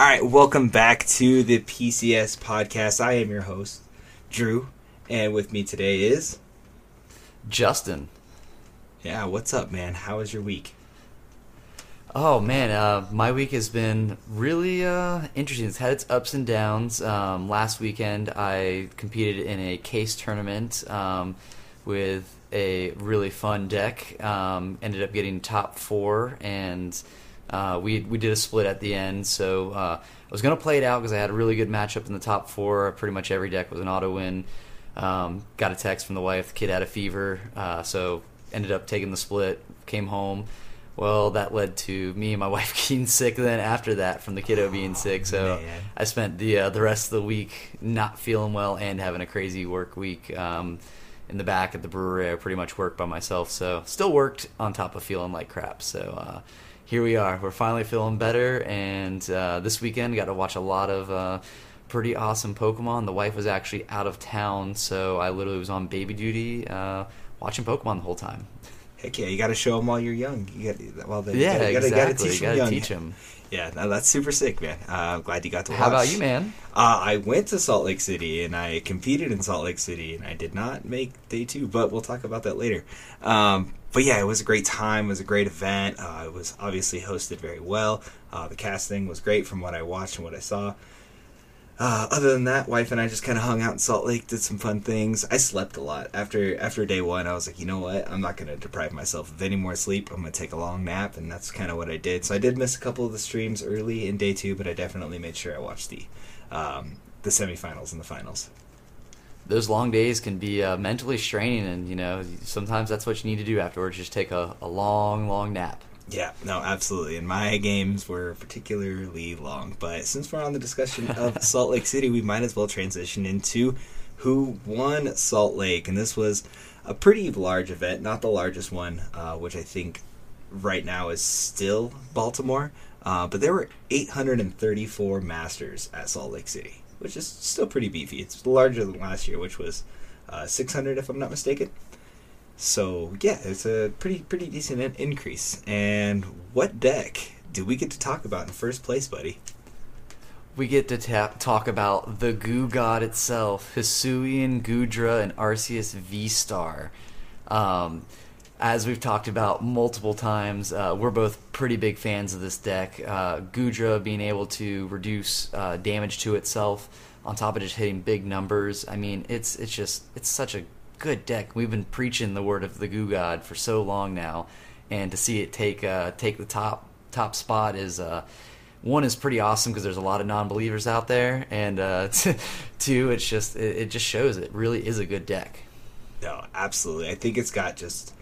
All right, welcome back to the PCS podcast. I am your host, Drew, and with me today is Justin. Yeah, what's up, man? How was your week? Oh man, uh, my week has been really uh, interesting. It's had its ups and downs. Um, last weekend, I competed in a case tournament um, with a really fun deck. Um, ended up getting top four, and uh, we we did a split at the end. So uh, I was gonna play it out because I had a really good matchup in the top four. Pretty much every deck was an auto win. Um, got a text from the wife. The kid had a fever, uh, so ended up taking the split. Came home. Well, that led to me and my wife getting sick. Then after that, from the kiddo being sick, so man. I spent the uh, the rest of the week not feeling well and having a crazy work week. Um, in the back at the brewery, I pretty much worked by myself, so still worked on top of feeling like crap. So uh, here we are. We're finally feeling better, and uh, this weekend got to watch a lot of uh, pretty awesome Pokemon. The wife was actually out of town, so I literally was on baby duty uh, watching Pokemon the whole time. Heck yeah, you got to show them while you're young. You got well, Yeah, you gotta, exactly. you gotta young. teach them. Yeah, no, that's super sick, man. Uh, I'm glad you got to. Watch. How about you, man? Uh, I went to Salt Lake City and I competed in Salt Lake City and I did not make day two, but we'll talk about that later. Um, but yeah, it was a great time. It was a great event. Uh, it was obviously hosted very well. Uh, the casting was great from what I watched and what I saw. Uh, other than that, wife and I just kind of hung out in Salt Lake, did some fun things. I slept a lot after after day one. I was like, you know what? I'm not gonna deprive myself of any more sleep. I'm gonna take a long nap, and that's kind of what I did. So I did miss a couple of the streams early in day two, but I definitely made sure I watched the um, the semifinals and the finals. Those long days can be uh, mentally straining, and you know sometimes that's what you need to do afterwards. Just take a, a long, long nap. Yeah, no, absolutely. And my games were particularly long. But since we're on the discussion of Salt Lake City, we might as well transition into who won Salt Lake. And this was a pretty large event, not the largest one, uh, which I think right now is still Baltimore. Uh, but there were 834 Masters at Salt Lake City, which is still pretty beefy. It's larger than last year, which was uh, 600, if I'm not mistaken. So yeah, it's a pretty pretty decent in- increase. And what deck do we get to talk about in first place, buddy? We get to ta- talk about the goo god itself, Hisuian Goodra and Arceus V Star. Um, as we've talked about multiple times, uh, we're both pretty big fans of this deck. Uh, Gudra being able to reduce uh, damage to itself on top of just hitting big numbers. I mean, it's it's just it's such a good deck. We've been preaching the word of the Goo God for so long now, and to see it take uh, take the top top spot is uh, one is pretty awesome because there's a lot of non-believers out there, and uh, two, it's just it, it just shows it really is a good deck. No, absolutely. I think it's got just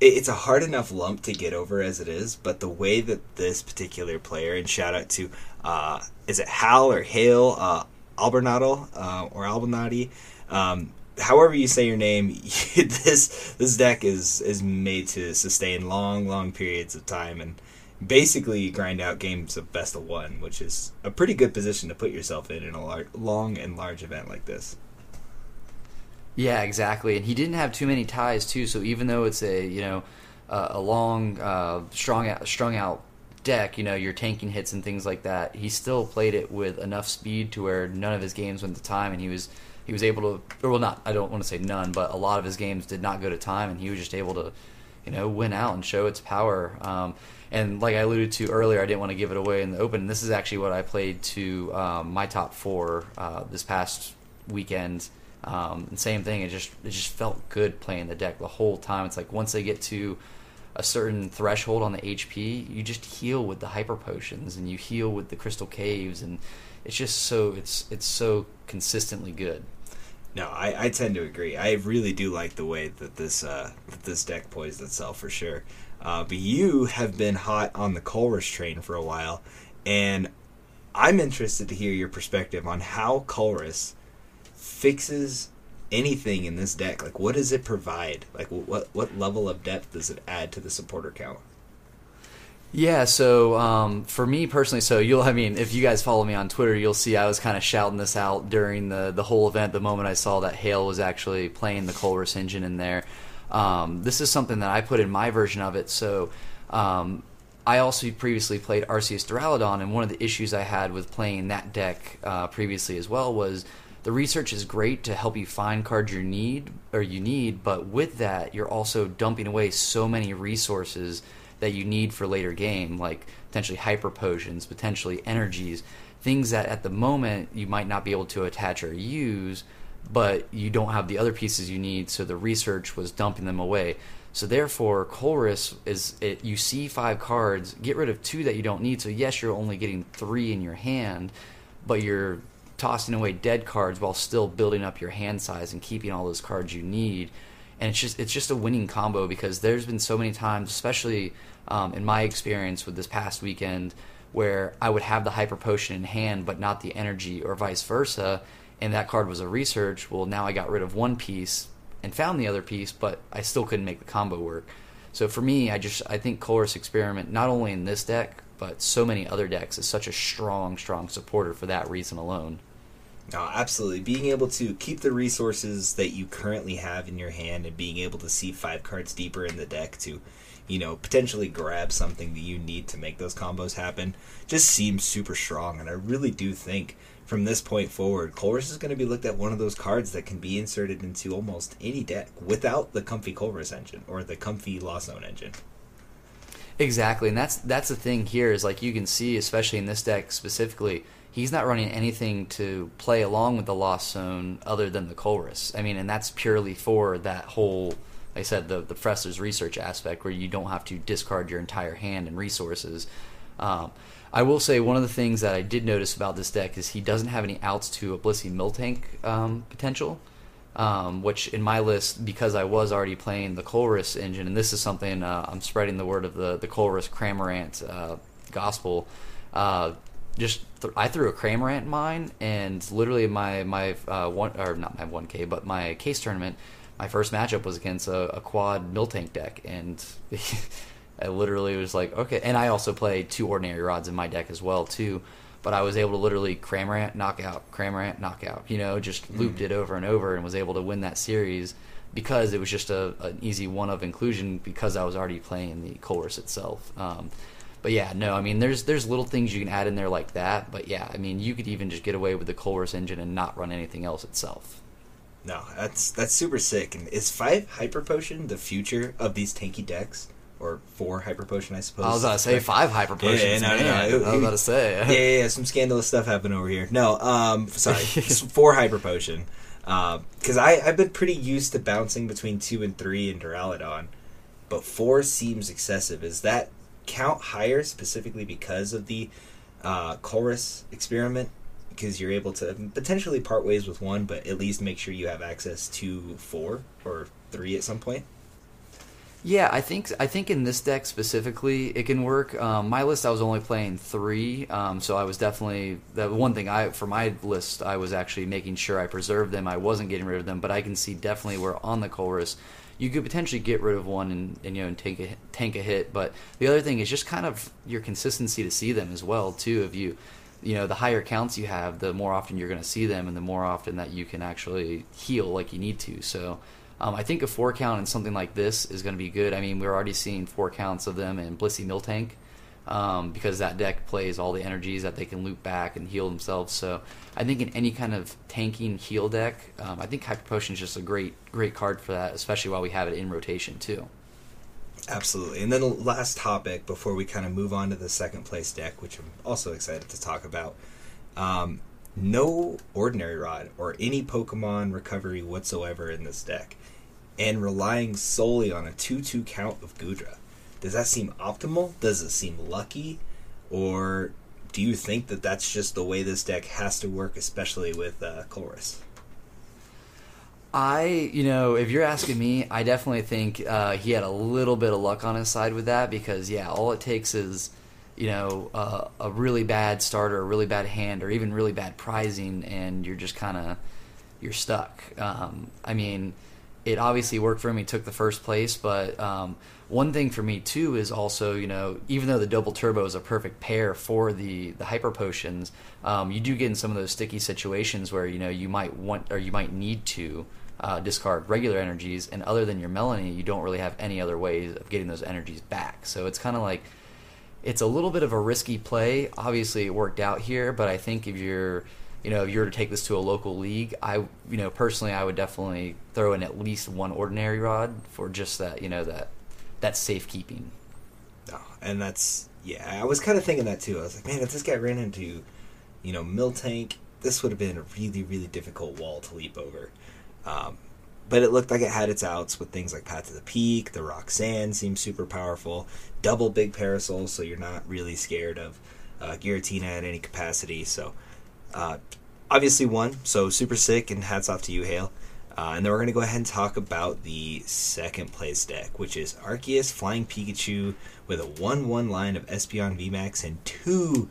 it- it's a hard enough lump to get over as it is, but the way that this particular player and shout out to uh, is it Hal or Hale uh, Albernadel uh, or Albernati, um, however you say your name, this this deck is is made to sustain long long periods of time and basically grind out games of best of one, which is a pretty good position to put yourself in in a lar- long and large event like this. Yeah, exactly. And he didn't have too many ties too. So even though it's a you know uh, a long uh, strong out, strung out deck, you know you're tanking hits and things like that, he still played it with enough speed to where none of his games went to time, and he was he was able to or well not I don't want to say none, but a lot of his games did not go to time, and he was just able to you know win out and show its power. Um, and like I alluded to earlier, I didn't want to give it away in the open. This is actually what I played to um, my top four uh, this past weekend. Um, and same thing. It just it just felt good playing the deck the whole time. It's like once they get to a certain threshold on the HP, you just heal with the hyper potions and you heal with the crystal caves, and it's just so it's it's so consistently good. No, I, I tend to agree. I really do like the way that this uh, that this deck poised itself for sure. Uh, but you have been hot on the Colress train for a while, and I'm interested to hear your perspective on how Colress fixes anything in this deck. Like, what does it provide? Like, what what level of depth does it add to the supporter count? Yeah, so um, for me personally, so you'll, I mean, if you guys follow me on Twitter, you'll see I was kind of shouting this out during the the whole event. The moment I saw that Hale was actually playing the Colress engine in there, um, this is something that I put in my version of it. So um, I also previously played Arceus Duraludon, and one of the issues I had with playing that deck uh, previously as well was the research is great to help you find cards you need or you need, but with that, you're also dumping away so many resources that you need for later game, like potentially hyper potions, potentially energies, things that at the moment you might not be able to attach or use, but you don't have the other pieces you need, so the research was dumping them away. So therefore, Colress is it, you see five cards, get rid of two that you don't need. So yes, you're only getting three in your hand, but you're tossing away dead cards while still building up your hand size and keeping all those cards you need. And it's just it's just a winning combo because there's been so many times, especially um, in my experience with this past weekend, where I would have the hyper potion in hand but not the energy, or vice versa, and that card was a research. Well, now I got rid of one piece and found the other piece, but I still couldn't make the combo work. So for me, I just I think Colress Experiment not only in this deck but so many other decks is such a strong, strong supporter for that reason alone. No, absolutely. Being able to keep the resources that you currently have in your hand and being able to see five cards deeper in the deck to, you know, potentially grab something that you need to make those combos happen just seems super strong. And I really do think from this point forward, Colress is going to be looked at one of those cards that can be inserted into almost any deck without the Comfey Colress engine or the Comfey Lost Zone engine. Exactly, and that's that's the thing here is like you can see, especially in this deck specifically, he's not running anything to play along with the Lost Zone other than the Colress. I mean, and that's purely for that whole, like I said, the the professor's research aspect where you don't have to discard your entire hand and resources. Um, I will say one of the things that I did notice about this deck is he doesn't have any outs to a Blissey Miltank um, potential. Um, which in my list, because I was already playing the Colress engine, and this is something uh, I'm spreading the word of the the Colress Cramorant uh, gospel. Uh, just th- I threw a Cramorant in mine, and literally my my uh, one or not my one K, but my case tournament, my first matchup was against a, a quad Miltank deck, and I literally was like, okay. And I also played two ordinary rods in my deck as well too, but I was able to literally Cramorant, knockout, Cramorant, knockout. You know, just mm. looped it over and over, and was able to win that series because it was just a an easy one of inclusion because I was already playing the Colress itself. Um, but yeah, no, I mean, there's there's little things you can add in there like that. But yeah, I mean, you could even just get away with the Colress engine and not run anything else itself. No, that's that's super sick. And is five hyper potion the future of these tanky decks? Or four hyper potion, I suppose. I was about to say five hyper potions. Yeah, no, no, no. I was about to say. Yeah, yeah, yeah, some scandalous stuff happened over here. No, um, sorry, four hyper potion. Because uh, I I've been pretty used to bouncing between two and three in Duraludon, but four seems excessive. Is that count higher specifically because of the uh, Colress experiment because you're able to potentially part ways with one, but at least make sure you have access to four or three at some point. Yeah, I think I think in this deck specifically it can work. Um, my list I was only playing three, um, so I was definitely the one thing I for my list I was actually making sure I preserved them. I wasn't getting rid of them, but I can see definitely where on the Colress you could potentially get rid of one and, and you know and take a tank a hit. But the other thing is just kind of your consistency to see them as well too. If you you know the higher counts you have, the more often you're going to see them, and the more often that you can actually heal like you need to. So. Um, I think a four count in something like this is going to be good. I mean, we're already seeing four counts of them in Blissey Miltank um, because that deck plays all the energies that they can loop back and heal themselves. So I think in any kind of tanking heal deck, um, I think Hyper Potion is just a great great card for that, especially while we have it in rotation too. Absolutely. And then the last topic before we kind of move on to the second place deck, which I'm also excited to talk about. Um, no ordinary rod or any Pokemon recovery whatsoever in this deck, and relying solely on a 2 2 count of Goodra does that seem optimal? Does it seem lucky? Or do you think that that's just the way this deck has to work, especially with uh, Colress? I, you know, if you're asking me, I definitely think uh, he had a little bit of luck on his side with that because, yeah, all it takes is, you know, uh, a really bad starter, a really bad hand, or even really bad prizing, and you're just kind of you're stuck. Um, I mean, it obviously worked for him. He took the first place, but um, one thing for me too is also you know even though the double turbo is a perfect pair for the the hyper potions, um, you do get in some of those sticky situations where you know you might want or you might need to uh, discard regular energies, and other than your Melanie, you don't really have any other ways of getting those energies back. So it's kind of like it's a little bit of a risky play. Obviously, it worked out here, but I think if you're you know, if you were to take this to a local league, I, you know, personally, I would definitely throw in at least one ordinary rod for just that, you know, that that safekeeping. Oh, and that's yeah. I was kind of thinking that too. I was like, man, if this guy ran into, you know, Miltank, this would have been a really, really difficult wall to leap over. Um, but it looked like it had its outs with things like Path to the Peak. The Roxanne seems super powerful. Double big parasol, so you're not really scared of uh, Giratina at any capacity. So uh, obviously one. so super sick, and hats off to you, Hale. Uh, and then we're going to go ahead and talk about the second place deck, which is Arceus Flying Pikachu with a 1 1 line of Espeon VMAX and two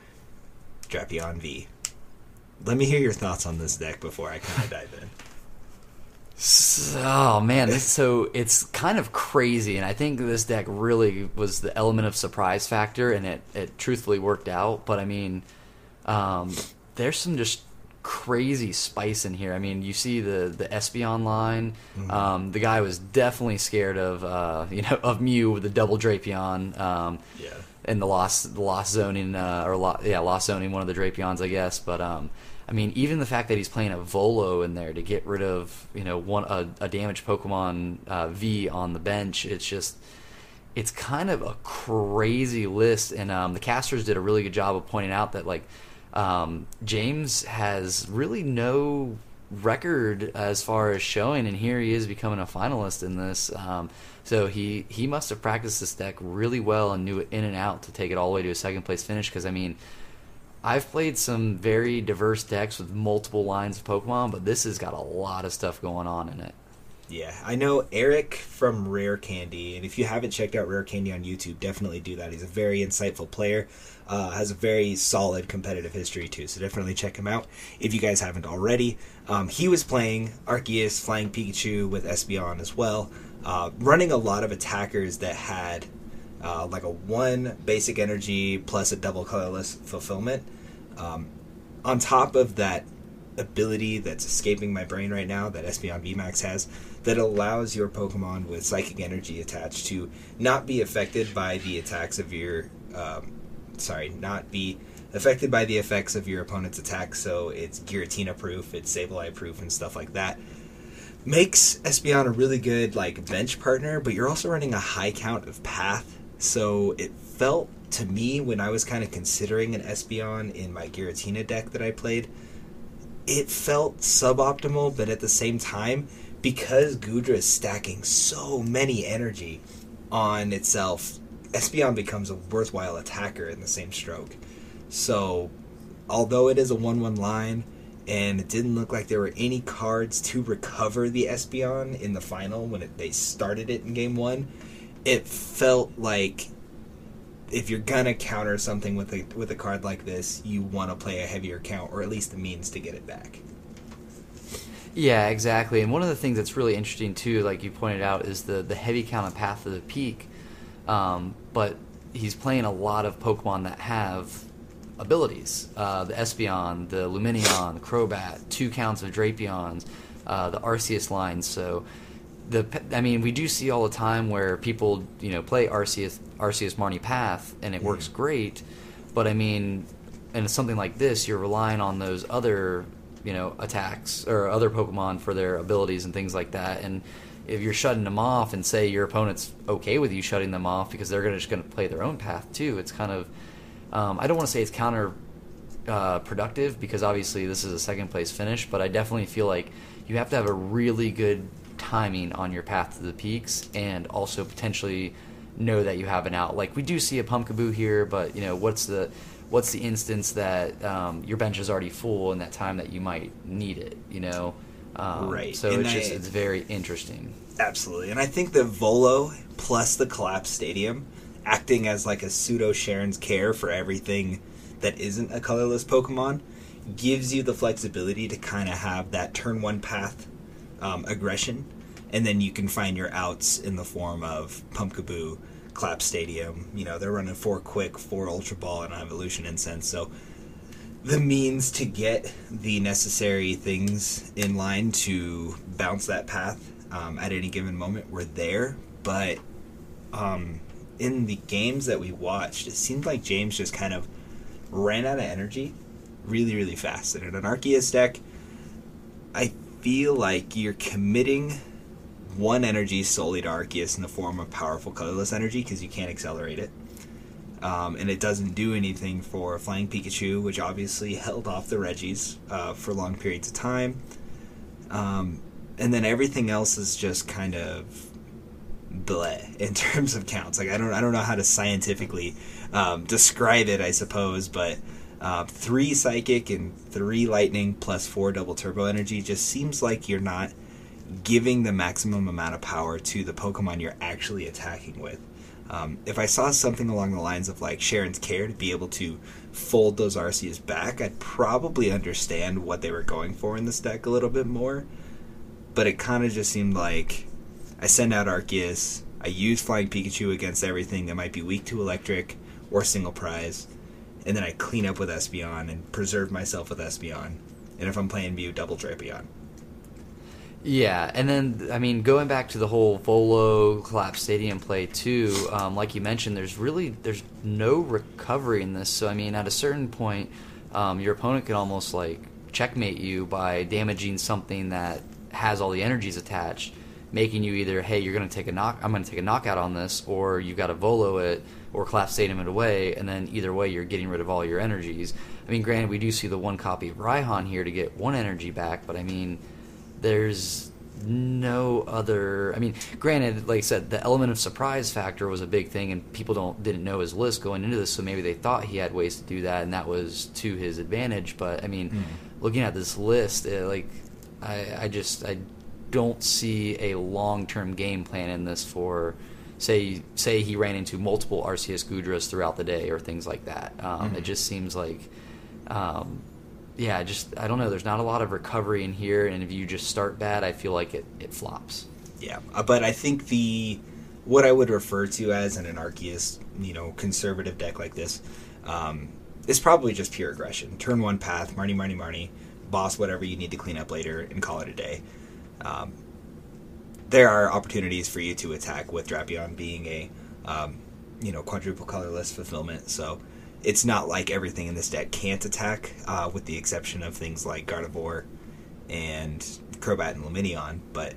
Drapion V. Let me hear your thoughts on this deck before I kind of dive in. oh man, this, so it's kind of crazy, and I think this deck really was the element of surprise factor, and it, it truthfully worked out. But I mean, um, there's some just crazy spice in here. I mean, you see the the Espeon line. Mm-hmm. Um, the guy was definitely scared of uh, you know of Mew with the double Drapion. Um, yeah. And the lost the lost zoning uh, or lo- yeah lost zoning one of the Drapions I guess, but um, I mean even the fact that he's playing a Volo in there to get rid of you know one a, a damaged Pokemon uh, V on the bench, it's just it's kind of a crazy list, and um, the casters did a really good job of pointing out that like um, James has really no record as far as showing, and here he is becoming a finalist in this. Um, so he he must have practiced this deck really well and knew it in and out to take it all the way to a second place finish. Because I mean, I've played some very diverse decks with multiple lines of Pokemon, but this has got a lot of stuff going on in it. Yeah, I know Eric from Rare Candy, and if you haven't checked out Rare Candy on YouTube, definitely do that. He's a very insightful player, uh, has a very solid competitive history too, so definitely check him out if you guys haven't already. Um, he was playing Arceus Flying Pikachu with Espeon as well, uh, running a lot of attackers that had uh, like a one basic energy plus a double colorless fulfillment. Um, on top of that ability that's escaping my brain right now that Espeon VMAX has that allows your Pokemon with Psychic Energy attached to not be affected by the attacks of your, um, sorry, not be affected by the effects of your opponent's attack. So it's Giratina proof, it's Sableye proof, and stuff like that. Makes Espeon a really good like bench partner, but you're also running a high count of Path, so it felt to me when I was kind of considering an Espeon in my Giratina deck that I played it felt suboptimal, but at the same time, because Goodra is stacking so many energy on itself, Espeon becomes a worthwhile attacker in the same stroke. So, although it is a 1 1 line, and it didn't look like there were any cards to recover the Espeon in the final when it, they started it in game one, it felt like if you're gonna counter something with a with a card like this, you want to play a heavier count or at least the means to get it back. Yeah, exactly. And one of the things that's really interesting too, like you pointed out, is the the heavy count of Path of the Peak. Um, but he's playing a lot of Pokemon that have abilities. Uh, the Espeon, the Lumineon, the Crobat, two counts of Drapions, uh, the Arceus line. So the I mean, we do see all the time where people you know play Arceus Arceus Marnie Path and it works great, but I mean, in something like this, you're relying on those other you know attacks or other Pokemon for their abilities and things like that, and if you're shutting them off and say your opponent's okay with you shutting them off because they're gonna, just going to play their own path too, it's kind of um, I don't want to say it's counter uh, productive because obviously this is a second place finish, but I definitely feel like you have to have a really good timing on your path to the peaks and also potentially know that you have an out. Like we do see a Pumpkaboo here, but you know what's the what's the instance that um, your bench is already full in that time that you might need it? You know, um, right? So and it's I, just it's very interesting. Absolutely, and I think the Volo plus the collapse stadium acting as like a pseudo Cheren's care for everything that isn't a colorless Pokemon gives you the flexibility to kind of have that turn one path um, aggression, and then you can find your outs in the form of Pumpkaboo, Clap Stadium. You know, they're running four quick, four Ultra Ball, and Evolution Incense. So the means to get the necessary things in line to bounce that path um, at any given moment were there, but um, in the games that we watched, it seemed like James just kind of ran out of energy really, really fast. And in an Arceus deck, I feel like you're committing one energy solely to Arceus in the form of powerful colorless energy because you can't accelerate it. Um, and it doesn't do anything for Flying Pikachu, which obviously held off the Regis uh, for long periods of time. Um, and then everything else is just kind of bleh in terms of counts. Like I don't I don't know how to scientifically um, describe it. I suppose, but uh, three psychic and three lightning plus four double turbo energy just seems like you're not giving the maximum amount of power to the Pokemon you're actually attacking with. Um, if I saw something along the lines of like Cheren's Care to be able to fold those Arceus back, I'd probably understand what they were going for in this deck a little bit more. But it kind of just seemed like I send out Arceus, I use Flying Pikachu against everything that might be weak to Electric or Single Prize, and then I clean up with Espeon and preserve myself with Espeon. And if I'm playing Mew, double Drapion. Yeah, and then I mean, going back to the whole Volo collapse stadium play too, um, like you mentioned, there's really there's no recovery in this. So I mean, at a certain point, um, your opponent can almost like checkmate you by damaging something that has all the energies attached, making you either hey you're going to take a knock I'm going to take a knockout on this, or you've got to Volo it or collapse stadium it away, and then either way you're getting rid of all your energies. I mean, granted, we do see the one copy of Raihan here to get one energy back, but I mean there's no other. I mean, granted, like I said, the element of surprise factor was a big thing, and people don't didn't know his list going into this, so maybe they thought he had ways to do that, and that was to his advantage. But I mean, mm. looking at this list, it, like I, I just I don't see a long term game plan in this for. Say, say he ran into multiple Arceus Goodras throughout the day, or things like that. Um, mm. It just seems like um, yeah, just I don't know. There's not a lot of recovery in here, and if you just start bad, I feel like it, it flops. Yeah, uh, but I think the what I would refer to as an anarchist, you know, conservative deck like this, um, is probably just pure aggression. Turn one path, Marnie, Marnie, Marnie, boss whatever you need to clean up later, and call it a day. Um, there are opportunities for you to attack with Drapion being a, um, you know, quadruple colorless fulfillment. So it's not like everything in this deck can't attack, uh, with the exception of things like Gardevoir and Crobat and Lumineon. But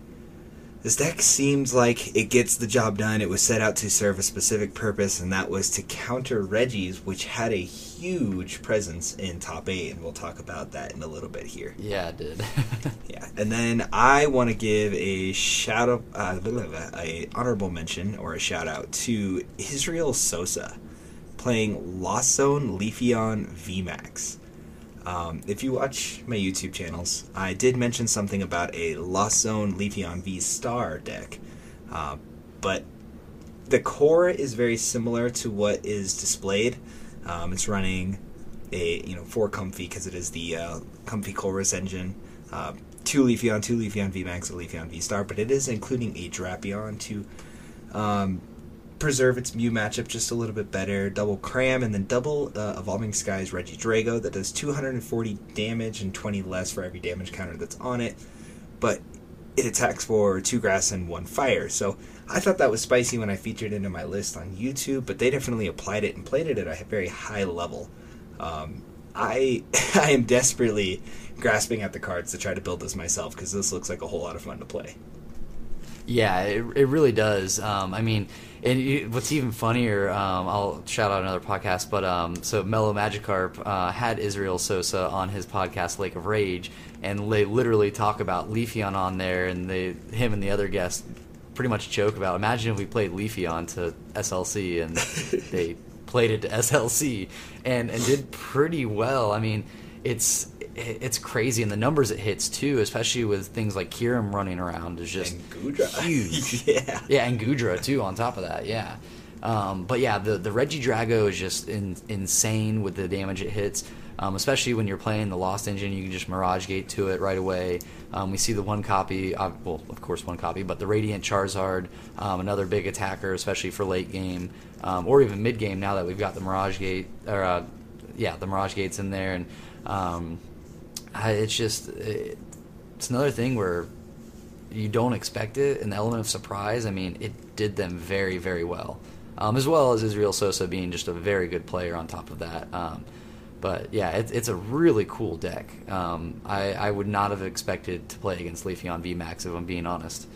this deck seems like it gets the job done. It was set out to serve a specific purpose, and that was to counter Regis, which had a huge presence in top eight, and we'll talk about that in a little bit here. Yeah, it did. yeah, and then I want to give a shout out, uh, a honorable mention or a shout out to Israel Sosa playing Lost Zone Leafeon VMAX. Um, if you watch my YouTube channels, I did mention something about a Lost Zone Leafeon V Star deck, uh, but the core is very similar to what is displayed. Um, it's running a you know four Comfey because it is the uh, Comfey Chorus engine, uh, two Leafeon, two Leafeon VMAX, a Leafeon V Star, but it is including a Drapion to um, preserve its Mew matchup just a little bit better. Double Cram and then double uh, Evolving Skies Regidrago that does 240 damage and 20 less for every damage counter that's on it. But it attacks for two grass and one fire. So I thought that was spicy when I featured it in my list on YouTube, but they definitely applied it and played it at a very high level. Um, I I am desperately grasping at the cards to try to build this myself because this looks like a whole lot of fun to play. Yeah, it, it really does. Um, I mean, and what's even funnier, um, I'll shout out another podcast, but um, so Mellow Magikarp uh, had Israel Sosa on his podcast Lake of Rage, and they literally talk about Leafeon on there, and they him and the other guests pretty much joke about. Imagine if we played Leafeon to SLC and they played it to SLC and and did pretty well. I mean, it's it's crazy, and the numbers it hits too, especially with things like Kyurem running around, is just huge. yeah, yeah, and Goodra too. On top of that, yeah. Um, but yeah, the the Regidrago is just in, insane with the damage it hits. Um, especially when you're playing the Lost Engine, you can just Mirage Gate to it right away. Um, we see the one copy, uh, well, of course, one copy, but the Radiant Charizard, um, another big attacker, especially for late game um, or even mid game. Now that we've got the Mirage Gate, or uh, yeah, the Mirage Gates in there, and um, it's just it's another thing where you don't expect it, an element of surprise. I mean, it did them very very well. um, as well as Israel Sosa being just a very good player on top of that. Um, but yeah, it, it's a really cool deck. Um, I, I would not have expected to play against Leafeon VMAX if I'm being honest.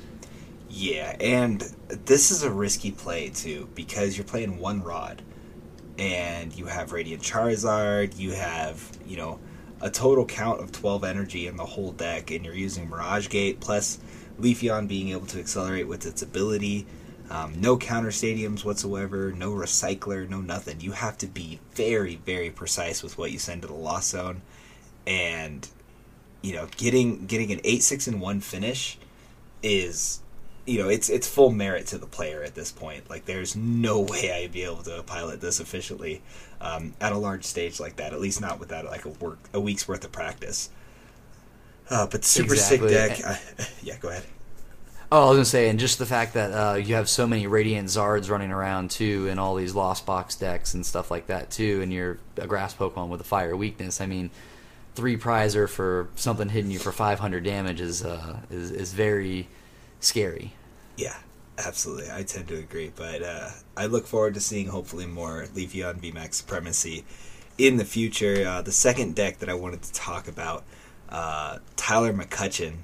Yeah, and this is a risky play too because you're playing one rod, and you have Radiant Charizard, you have you know a total count of 12 energy in the whole deck, and you're using Mirage Gate plus Leafeon being able to accelerate with its ability. Um, no counter stadiums whatsoever, no recycler, no nothing. You have to be very, very precise with what you send to the lost zone, and you know, getting getting an eight six and one finish is, you know, it's it's full merit to the player at this point. Like, there's no way I'd be able to pilot this efficiently um, at a large stage like that. At least not without like a work a week's worth of practice. Uh, but super Exactly. sick deck. I, yeah, go ahead. Oh, I was gonna say, and just the fact that uh, you have so many Radiant Zards running around too, and all these Lost Box decks and stuff like that too, and you're a Grass Pokemon with a Fire weakness. I mean, three prizer for something hitting you for 500 damage is uh, is is very scary. Yeah, absolutely. I tend to agree, but uh, I look forward to seeing hopefully more Leafeon VMAX supremacy in the future. Uh, the second deck that I wanted to talk about, uh, Tyler McCutcheon,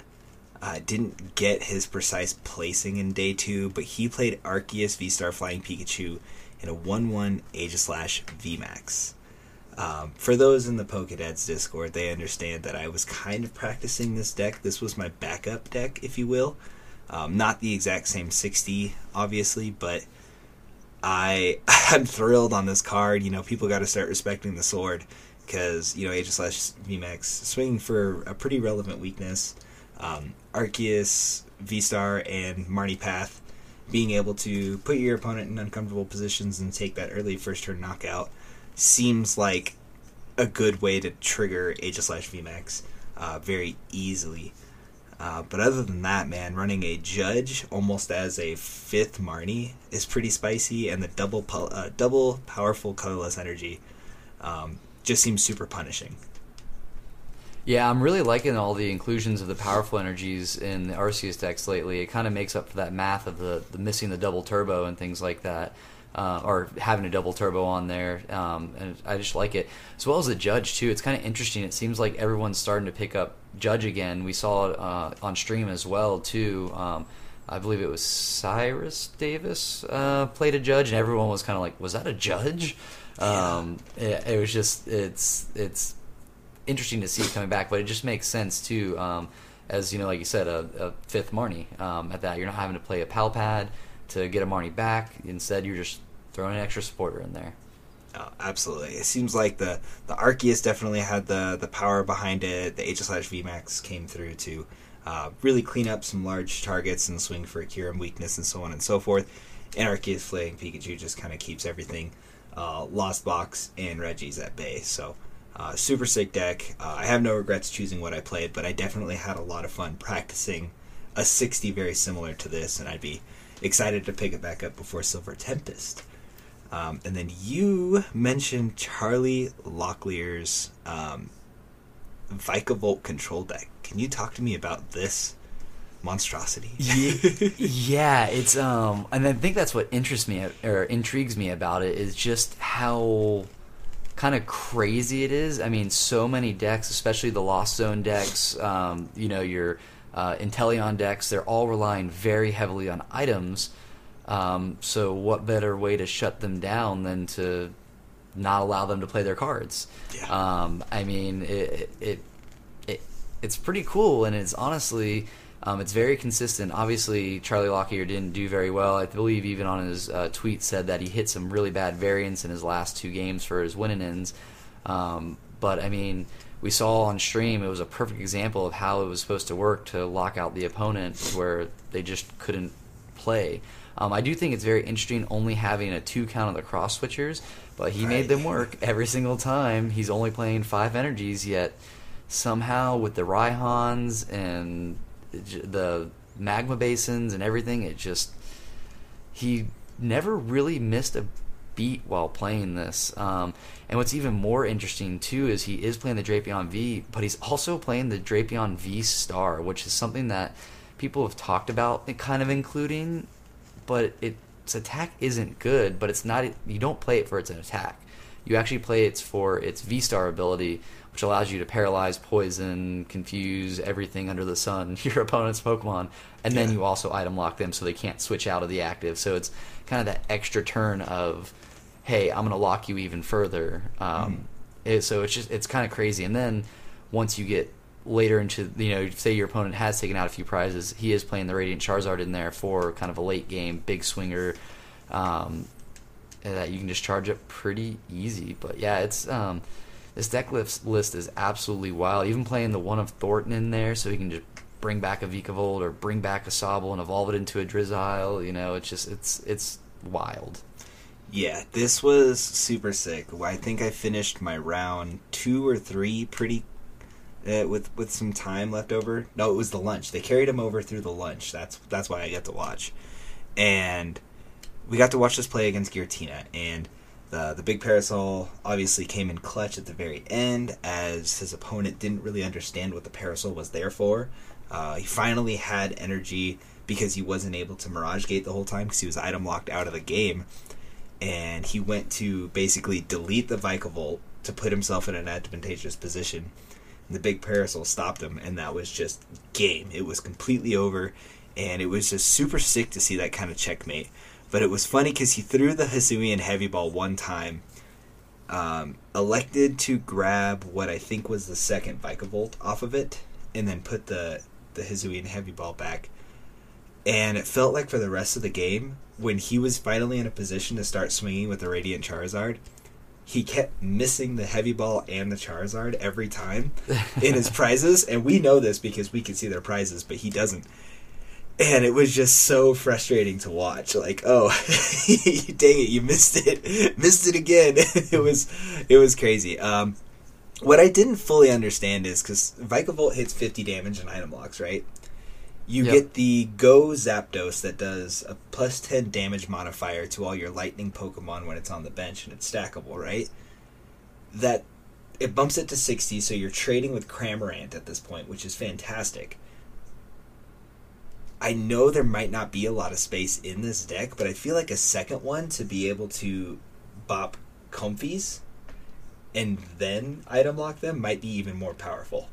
uh, didn't get his precise placing in day two, but he played Arceus V Star Flying Pikachu in a 1 1 Aegislash VMAX. Um, for those in the Pokedex Discord, they understand that I was kind of practicing this deck. This was my backup deck, if you will. Um, not the exact same 60, obviously, but I I'm thrilled on this card. You know, people got to start respecting the sword because you know Aegislash VMAX swinging for a pretty relevant weakness. Um, Arceus, V Star, and Marnie Path being able to put your opponent in uncomfortable positions and take that early first turn knockout seems like a good way to trigger Aegislash VMAX uh, very easily. Uh, but other than that, man, running a judge almost as a fifth Marnie is pretty spicy, and the double pu- uh, double powerful colorless energy um, just seems super punishing. Yeah, I'm really liking all the inclusions of the powerful energies in the Arceus decks lately. It kind of makes up for that math of the, the missing the double turbo and things like that, uh, or having a double turbo on there. Um, and I just like it, as well as the Judge too. It's kind of interesting. It seems like everyone's starting to pick up Judge again. We saw it uh, on stream as well too. Um, I believe it was Cyrus Davis uh, played a Judge, and everyone was kind of like, "Was that a Judge?" Um, it, it was just it's it's interesting to see it coming back, but it just makes sense too. Um, as you know, like you said, a, a fifth Marnie um, at that. You're not having to play a pal pad to get a Marnie back. Instead, you're just throwing an extra supporter in there. Oh, absolutely. It seems like the the Arceus definitely had the the power behind it. The Aegislash VMAX came through to uh, really clean up some large targets and swing for a cure and weakness and so on and so forth. And Arceus Flying Pikachu just kind of keeps everything uh, Lost Box and Regis at bay. So uh, super sick deck. Uh, I have no regrets choosing what I played, but I definitely had a lot of fun practicing a 60 very similar to this, and I'd be excited to pick it back up before Silver Tempest. Um, and then you mentioned Charlie Locklear's um, Vikavolt control deck. Can you talk to me about this monstrosity? yeah, it's um, and I think that's what interests me or intrigues me about it is just how kind of crazy it is. I mean, so many decks, especially the Lost Zone decks, um, you know, your uh, Inteleon decks, they're all relying very heavily on items. Um, so, what better way to shut them down than to not allow them to play their cards? Yeah. Um, I mean, it, it it it's pretty cool, and it's honestly. Um, it's very consistent. Obviously, Charlie Lockyer didn't do very well. I believe even on his uh, tweet said that he hit some really bad variants in his last two games for his winning ends. Um, but I mean, we saw on stream it was a perfect example of how it was supposed to work to lock out the opponent where they just couldn't play. Um, I do think it's very interesting only having a two count of the cross switchers, but he made them work every single time. He's only playing five energies, yet somehow with the Raihans and the magma basins and everything, it just he never really missed a beat while playing this. Um, and what's even more interesting too is he is playing the Drapion V, but he's also playing the Drapion V Star, which is something that people have talked about, kind of including, but it its attack isn't good, but it's not. You don't play it for its attack. You actually play it for its V Star ability, which allows you to paralyze, poison, confuse everything under the sun, your opponent's Pokemon, and then Yeah. you also item lock them so they can't switch out of the active. So it's kind of that extra turn of, hey, I'm going to lock you even further. Um, it- so it's just it's kind of crazy. And then once you get later into you know say your opponent has taken out a few prizes, he is playing the Radiant Charizard in there for kind of a late game big swinger. Um, that you can just charge up pretty easy. But yeah, it's um, this deck list list is absolutely wild. Even playing the one of Thornton in there, so he can just bring back a Vikavolt or bring back a Sobble and evolve it into a Drizzile. You know, it's just it's it's wild. Yeah, this was super sick. I think I finished my round two or three pretty uh, with with some time left over. No, it was the lunch. They carried him over through the lunch. That's that's why I got to watch, and we got to watch this play against Giratina. And the the big parasol obviously came in clutch at the very end, as his opponent didn't really understand what the parasol was there for. Uh, he finally had energy because he wasn't able to Mirage Gate the whole time because he was item locked out of the game and he went to basically delete the Vikavolt to put himself in an advantageous position. The big parasol stopped him, and that was just game. It was completely over, and it was just super sick to see that kind of checkmate. But it was funny because he threw the Hisuian heavy ball one time, um, elected to grab what I think was the second Vikavolt off of it, and then put the the Hisuian heavy ball back. And it felt like for the rest of the game, when he was finally in a position to start swinging with the Radiant Charizard, he kept missing the heavy ball and the Charizard every time in his prizes. And we know this because we can see their prizes, but he doesn't. And it was just so frustrating to watch. Like, oh, dang it, you missed it, missed it again. it was, it was crazy. Um, what I didn't fully understand is because Vikavolt hits 50 damage in item locks, right? You Yep. get the Go Zapdos that does a plus 10 damage modifier to all your lightning Pokemon when it's on the bench and it's stackable, right? That it bumps it to 60, so you're trading with Cramorant at this point, which is fantastic. I know there might not be a lot of space in this deck, but I feel like a second one to be able to bop Comfies and then item lock them might be even more powerful.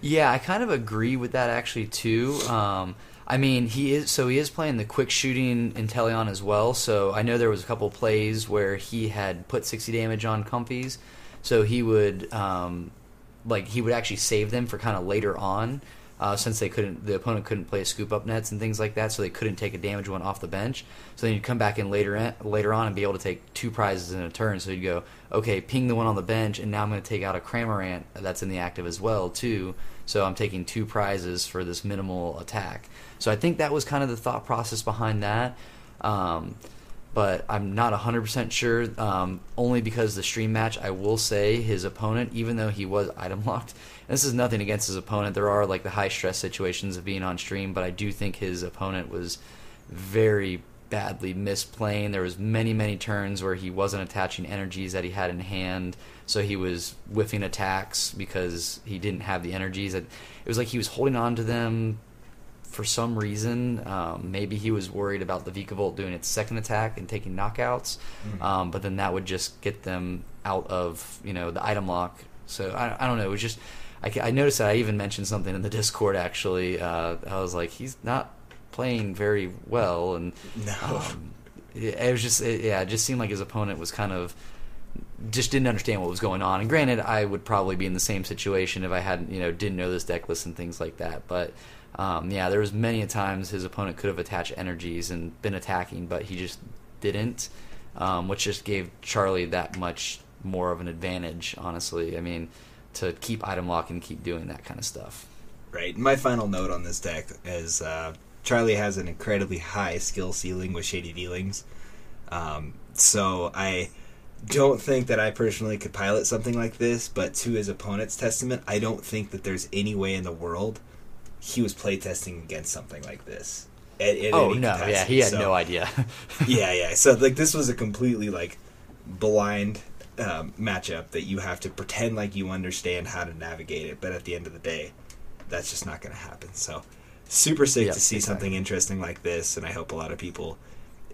Yeah, I kind of agree with that actually too. Um, I mean, he is so he is playing the quick shooting Inteleon as well. So I know there was a couple plays where he had put 60 damage on Comfies, so he would um, like he would actually save them for kind of later on. Uh, since they couldn't, the opponent couldn't play scoop up nets and things like that, so they couldn't take a damage one off the bench. So then you'd come back in later in, later on and be able to take two prizes in a turn. So you'd go, okay, ping the one on the bench, and now I'm going to take out a Cramorant that's in the active as well too. So I'm taking two prizes for this minimal attack. So I think that was kind of the thought process behind that. Um, but I'm not 100% sure. Um, only because the stream match, I will say his opponent, even though he was item locked, this is nothing against his opponent. There are like the high stress situations of being on stream, but I do think his opponent was very badly misplaying. There was many many turns where he wasn't attaching energies that he had in hand, so he was whiffing attacks because he didn't have the energies. It was like he was holding on to them for some reason. Um, maybe he was worried about the Vikavolt doing its second attack and taking knockouts, um, but then that would just get them out of you know the item lock. So I, I don't know. It was just I, I noticed that I even mentioned something in the Discord. Actually, uh, I was like, he's not playing very well, and No. um, it, it was just it, yeah, it just seemed like his opponent was kind of just didn't understand what was going on. And granted, I would probably be in the same situation if I hadn't, you know, didn't know this deck list and things like that. But um, yeah, there was many a times his opponent could have attached energies and been attacking, but he just didn't, um, which just gave Charlie that much more of an advantage. Honestly, I mean, to keep item lock and keep doing that kind of stuff. Right. My final note on this deck is uh, Charlie has an incredibly high skill ceiling with Shady Dealings. Um, so I don't think that I personally could pilot something like this, but to his opponent's testament, I don't think that there's any way in the world he was playtesting against something like this. At, at Oh no, yeah, he had So- no idea. yeah, yeah. So like this was a completely like blind um, matchup that you have to pretend like you understand how to navigate it, but at the end of the day, that's just not going to happen. So super sick Yep, to see exactly. something interesting like this, and I hope a lot of people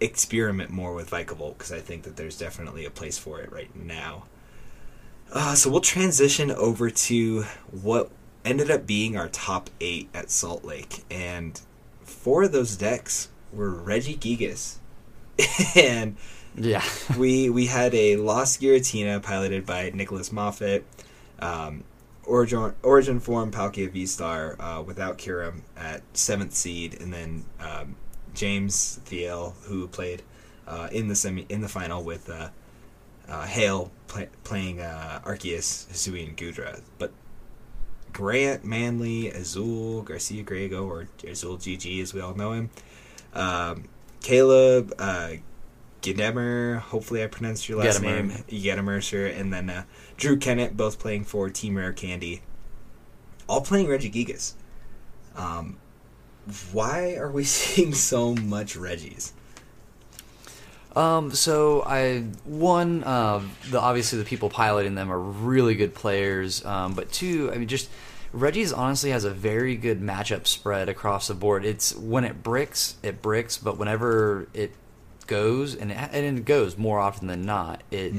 experiment more with Vikavolt because I think that there's definitely a place for it right now. Uh, so we'll transition over to what ended up being our top eight at Salt Lake, and four of those decks were Regigigas, and Yeah. we we had a Lost Giratina piloted by Nicholas Moffat, um, Origin Origin form Palkia V Star uh, without Kyurem at seventh seed, and then um, James Thiel who played uh, in the semi in the final with uh, uh, Hale play, playing uh, Arceus, Hisui, and Goodra, but. Grant Manley, Azul, Garcia Griego, or Azul GG as we all know him. Um, Caleb, uh, Gedemer, hopefully I pronounced your last Gedimer. name. Gedimer, sure. And then uh, Drew Kennett, both playing for Team Rare Candy. All playing Regigigas. Um, why are we seeing so much Regis? Um, so I one, um, the obviously the people piloting them are really good players. Um, but two, I mean, just Regis honestly has a very good matchup spread across the board. It's when it bricks, it bricks, but whenever it goes, and it, and it goes more often than not, it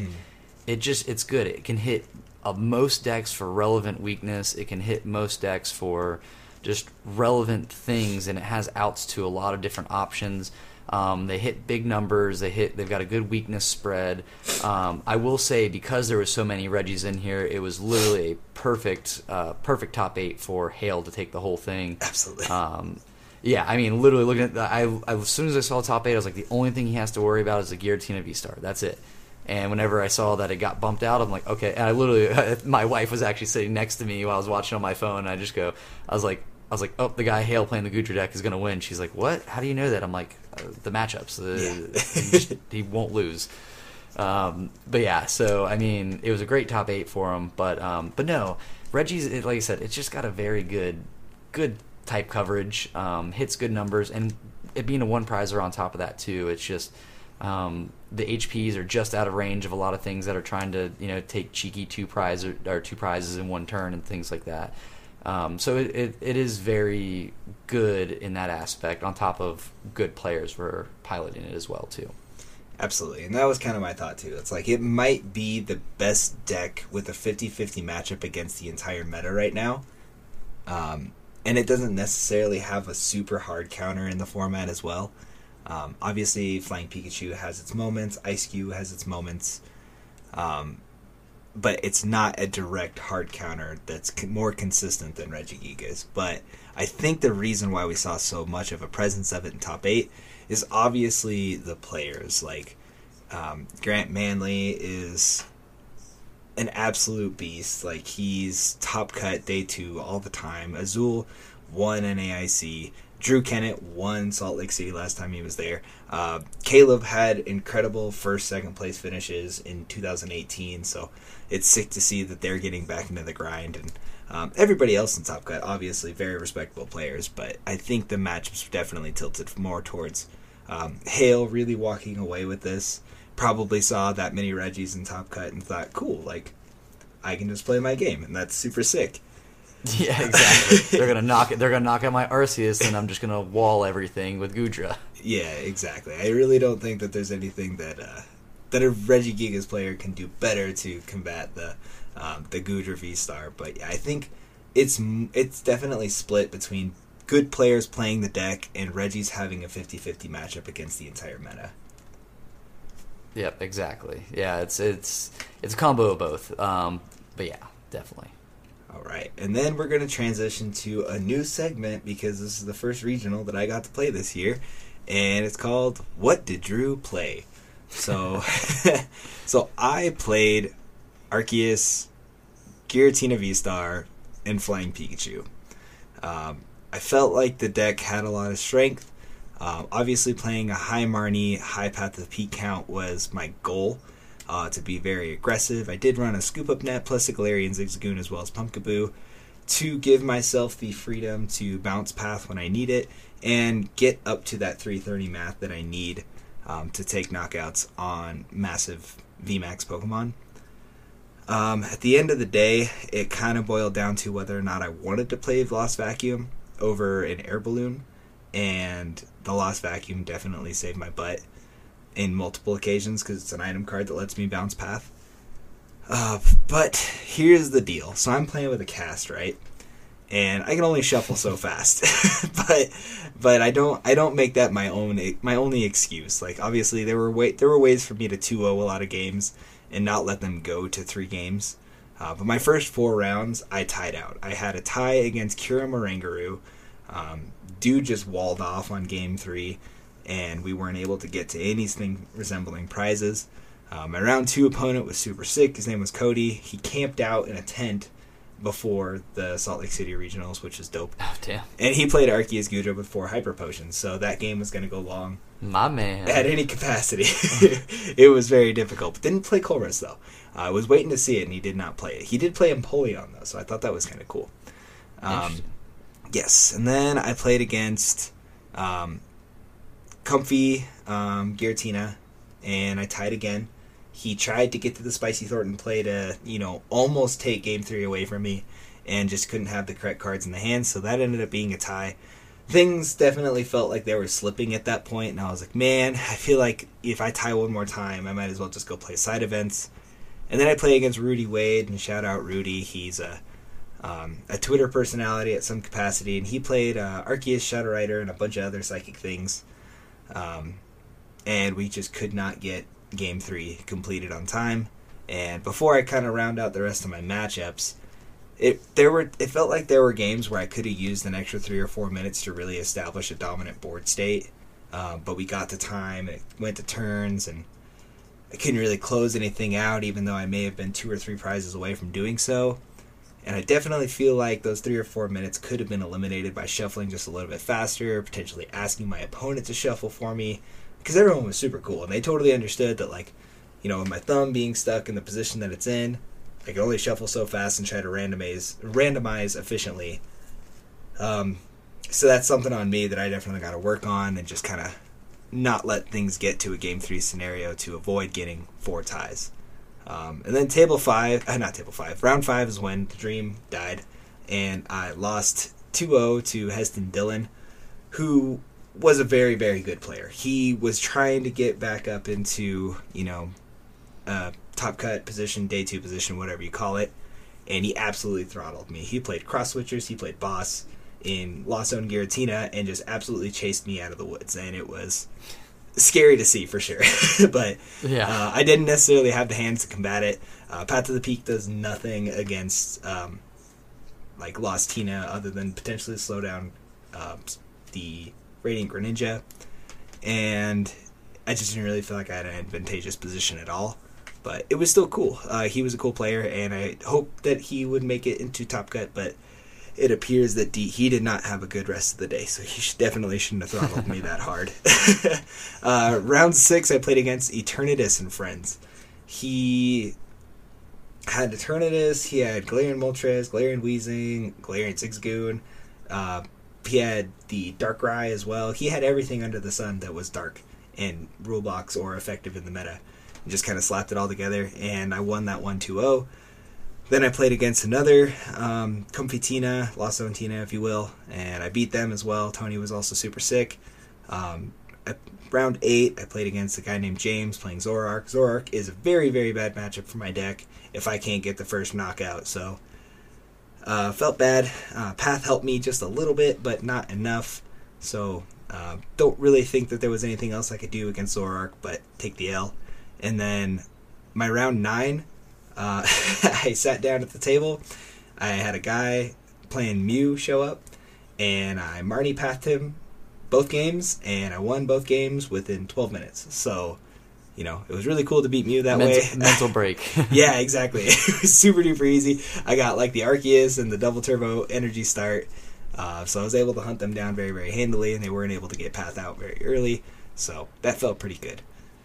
it just it's good. It can hit uh, most decks for relevant weakness. It can hit most decks for just relevant things, and it has outs to a lot of different options. Um, they hit big numbers. They hit. They've got a good weakness spread. Um, I will say because there was so many Regis in here, it was literally a perfect, uh, perfect top eight for Hale to take the whole thing. Absolutely. Um, yeah, I mean, literally looking at the, I, I as soon as I saw top eight, I was like, the only thing he has to worry about is the Giratina V Star. That's it. And whenever I saw that it got bumped out, I'm like, okay. And I literally, my wife was actually sitting next to me while I was watching on my phone. And I just go, I was like, I was like, oh, the guy Hale playing the Goodra deck is going to win. She's like, what? How do you know that? I'm like, the matchups. The, Yeah. he, just- he won't lose. Um, but yeah, so I mean, it was a great top eight for him. But um, but no, Regis like I said, it's just got a very good good type coverage, um, hits good numbers, and it being a one prizer on top of that too. It's just um, the HPs are just out of range of a lot of things that are trying to you know take cheeky two prize or, or two prizes in one turn and things like that. Um, so it, it, it is very good in that aspect. On top of good players were piloting it as well too. Absolutely. And that was kind of my thought too. It's like it might be the best deck with a 50-50 matchup against the entire meta right now. Um, and it doesn't necessarily have a super hard counter in the format as well. Um, obviously, Flying Pikachu has its moments. Ice Cube has its moments. Um, but it's not a direct hard counter that's more consistent than Regigigas. But I think the reason why we saw so much of a presence of it in top eight is obviously the players. Like um, Grant Manley is an absolute beast. Like he's top cut day two all the time. Azul won an AIC. Drew Kennett won Salt Lake City last time he was there. Uh, Caleb had incredible first, second place finishes in 2018. So it's sick to see that they're getting back into the grind. And um, everybody else in Top Cut, obviously, very respectable players. But I think the matchups definitely tilted more towards um, Hale really walking away with this. Probably saw that many Regis in Top Cut and thought, cool, like I can just play my game, and that's super sick. Yeah, exactly. they're gonna knock it. They're gonna knock out my Arceus, and I'm just gonna wall everything with Goodra. Yeah, exactly. I really don't think that there's anything that uh, that a Regigigas player can do better to combat the um, the Goodra V Star. But yeah, I think it's it's definitely split between good players playing the deck and Regis having a 50-50 matchup against the entire meta. Yep, exactly. Yeah, it's it's it's a combo of both. Um, but yeah, definitely. All right, and then we're going to transition to a new segment because this is the first regional that I got to play this year, and it's called "What Did Drew Play?" So, so I played Arceus, Giratina V Star, and Flying Pikachu. Um, I felt like the deck had a lot of strength. Um, obviously, playing a high Marnie, high Path of Peak count was my goal uh, to be very aggressive. I did run a Scoop Up Net plus a Galarian Zigzagoon as well as Pumpkaboo to give myself the freedom to bounce path when I need it and get up to that 330 math that I need um, to take knockouts on massive VMAX Pokemon. Um, at the end of the day, it kind of boiled down to whether or not I wanted to play Lost Vacuum over an air balloon, and the Lost Vacuum definitely saved my butt. In multiple occasions because it's an item card that lets me bounce path. Uh, but here's the deal. So I'm playing with a cast, right? And I can only shuffle so fast, but but I don't I don't make that my own my only excuse. Like obviously there were way, there were ways for me to 2-0 a lot of games and not let them go to three games. Uh, but my first four rounds, I tied out. I had a tie against Kira Marangaroo. Um, dude just walled off on game three, and we weren't able to get to anything resembling prizes. Um, my round two opponent was super sick. His name was Cody. He camped out in a tent before the Salt Lake City regionals, which is dope. Oh damn! And he played Arceus Goodra with four hyper potions, so that game was going to go long. My man. At any capacity, it was very difficult. But didn't play Colress though. I was waiting to see it, and he did not play it. He did play Empoleon though, so I thought that was kind of cool. Um, yes, and then I played against um, Comfey um, Giratina, and I tied again. He tried to get to the Spicy Thorton play to, you know, almost take game three away from me, and just couldn't have the correct cards in the hand, so that ended up being a tie. Things definitely felt like they were slipping at that point, and I was like, man, I feel like if I tie one more time, I might as well just go play side events. And then I play against Rudy Wade, and shout out Rudy. He's a um, a Twitter personality at some capacity, and he played uh, Arceus Shadow Rider and a bunch of other psychic things. Um, and we just could not get game three completed on time. And before I kind of round out the rest of my matchups, it there were it felt like there were games where I could have used an extra three or four minutes to really establish a dominant board state. Uh, but we got to time, and it went to turns, and I couldn't really close anything out, even though I may have been two or three prizes away from doing so. And I definitely feel like those three or four minutes could have been eliminated by shuffling just a little bit faster, potentially asking my opponent to shuffle for me, because everyone was super cool and they totally understood that, like, you know, with my thumb being stuck in the position that it's in, I can only shuffle so fast and try to randomize randomize efficiently. Um, so that's something on me that I definitely got to work on and just kind of not let things get to a game three scenario to avoid getting four ties. Um, and then table five, uh, not table five, round five is when the dream died, and I lost 2-0 to Heston Dillon, who was a very very good player. He was trying to get back up into you know uh, top cut position, day two position, whatever you call it, and he absolutely throttled me. He played cross switchers, he played boss in Lost Zone Giratina, and just absolutely chased me out of the woods, and it was scary to see for sure. but Yeah. uh, I didn't necessarily have the hands to combat it. Uh, Path to the Peak does nothing against um, like Lost Tina other than potentially slow down uh, the Radiant Greninja, and I just didn't really feel like I had an advantageous position at all. But it was still cool. Uh, he was a cool player, and I hoped that he would make it into Top Cut, but it appears that D, he did not have a good rest of the day, so he should, definitely shouldn't have throttled me that hard. uh, round six, I played against Eternatus and friends. He had Eternatus, he had Galarian Moltres, Galarian Weezing, Galarian Zigzagoon. Uh, he had the Darkrai as well. He had everything under the sun that was dark in rule box or effective in the meta. And just kind of slapped it all together, and I won that one 2 0. Then I played against another um, Comfey Tina, Lost Zone Tina, if you will, and I beat them as well. Tony was also super sick. Um, round eight, I played against a guy named James playing Zoroark. Zoroark is a very, very bad matchup for my deck if I can't get the first knockout, so uh, felt bad. Uh, Path helped me just a little bit, but not enough. So uh, don't really think that there was anything else I could do against Zoroark, but take the L. And then my round nine, uh, I sat down at the table. I had a guy playing Mew show up, and I Marnie pathed him both games, and I won both games within 12 minutes. So, you know, it was really cool to beat Mew that mental, way. mental break. yeah, exactly. It was super duper easy. I got like the Arceus and the double turbo energy start. Uh, so I was able to hunt them down very, very handily, and they weren't able to get path out very early. So that felt pretty good.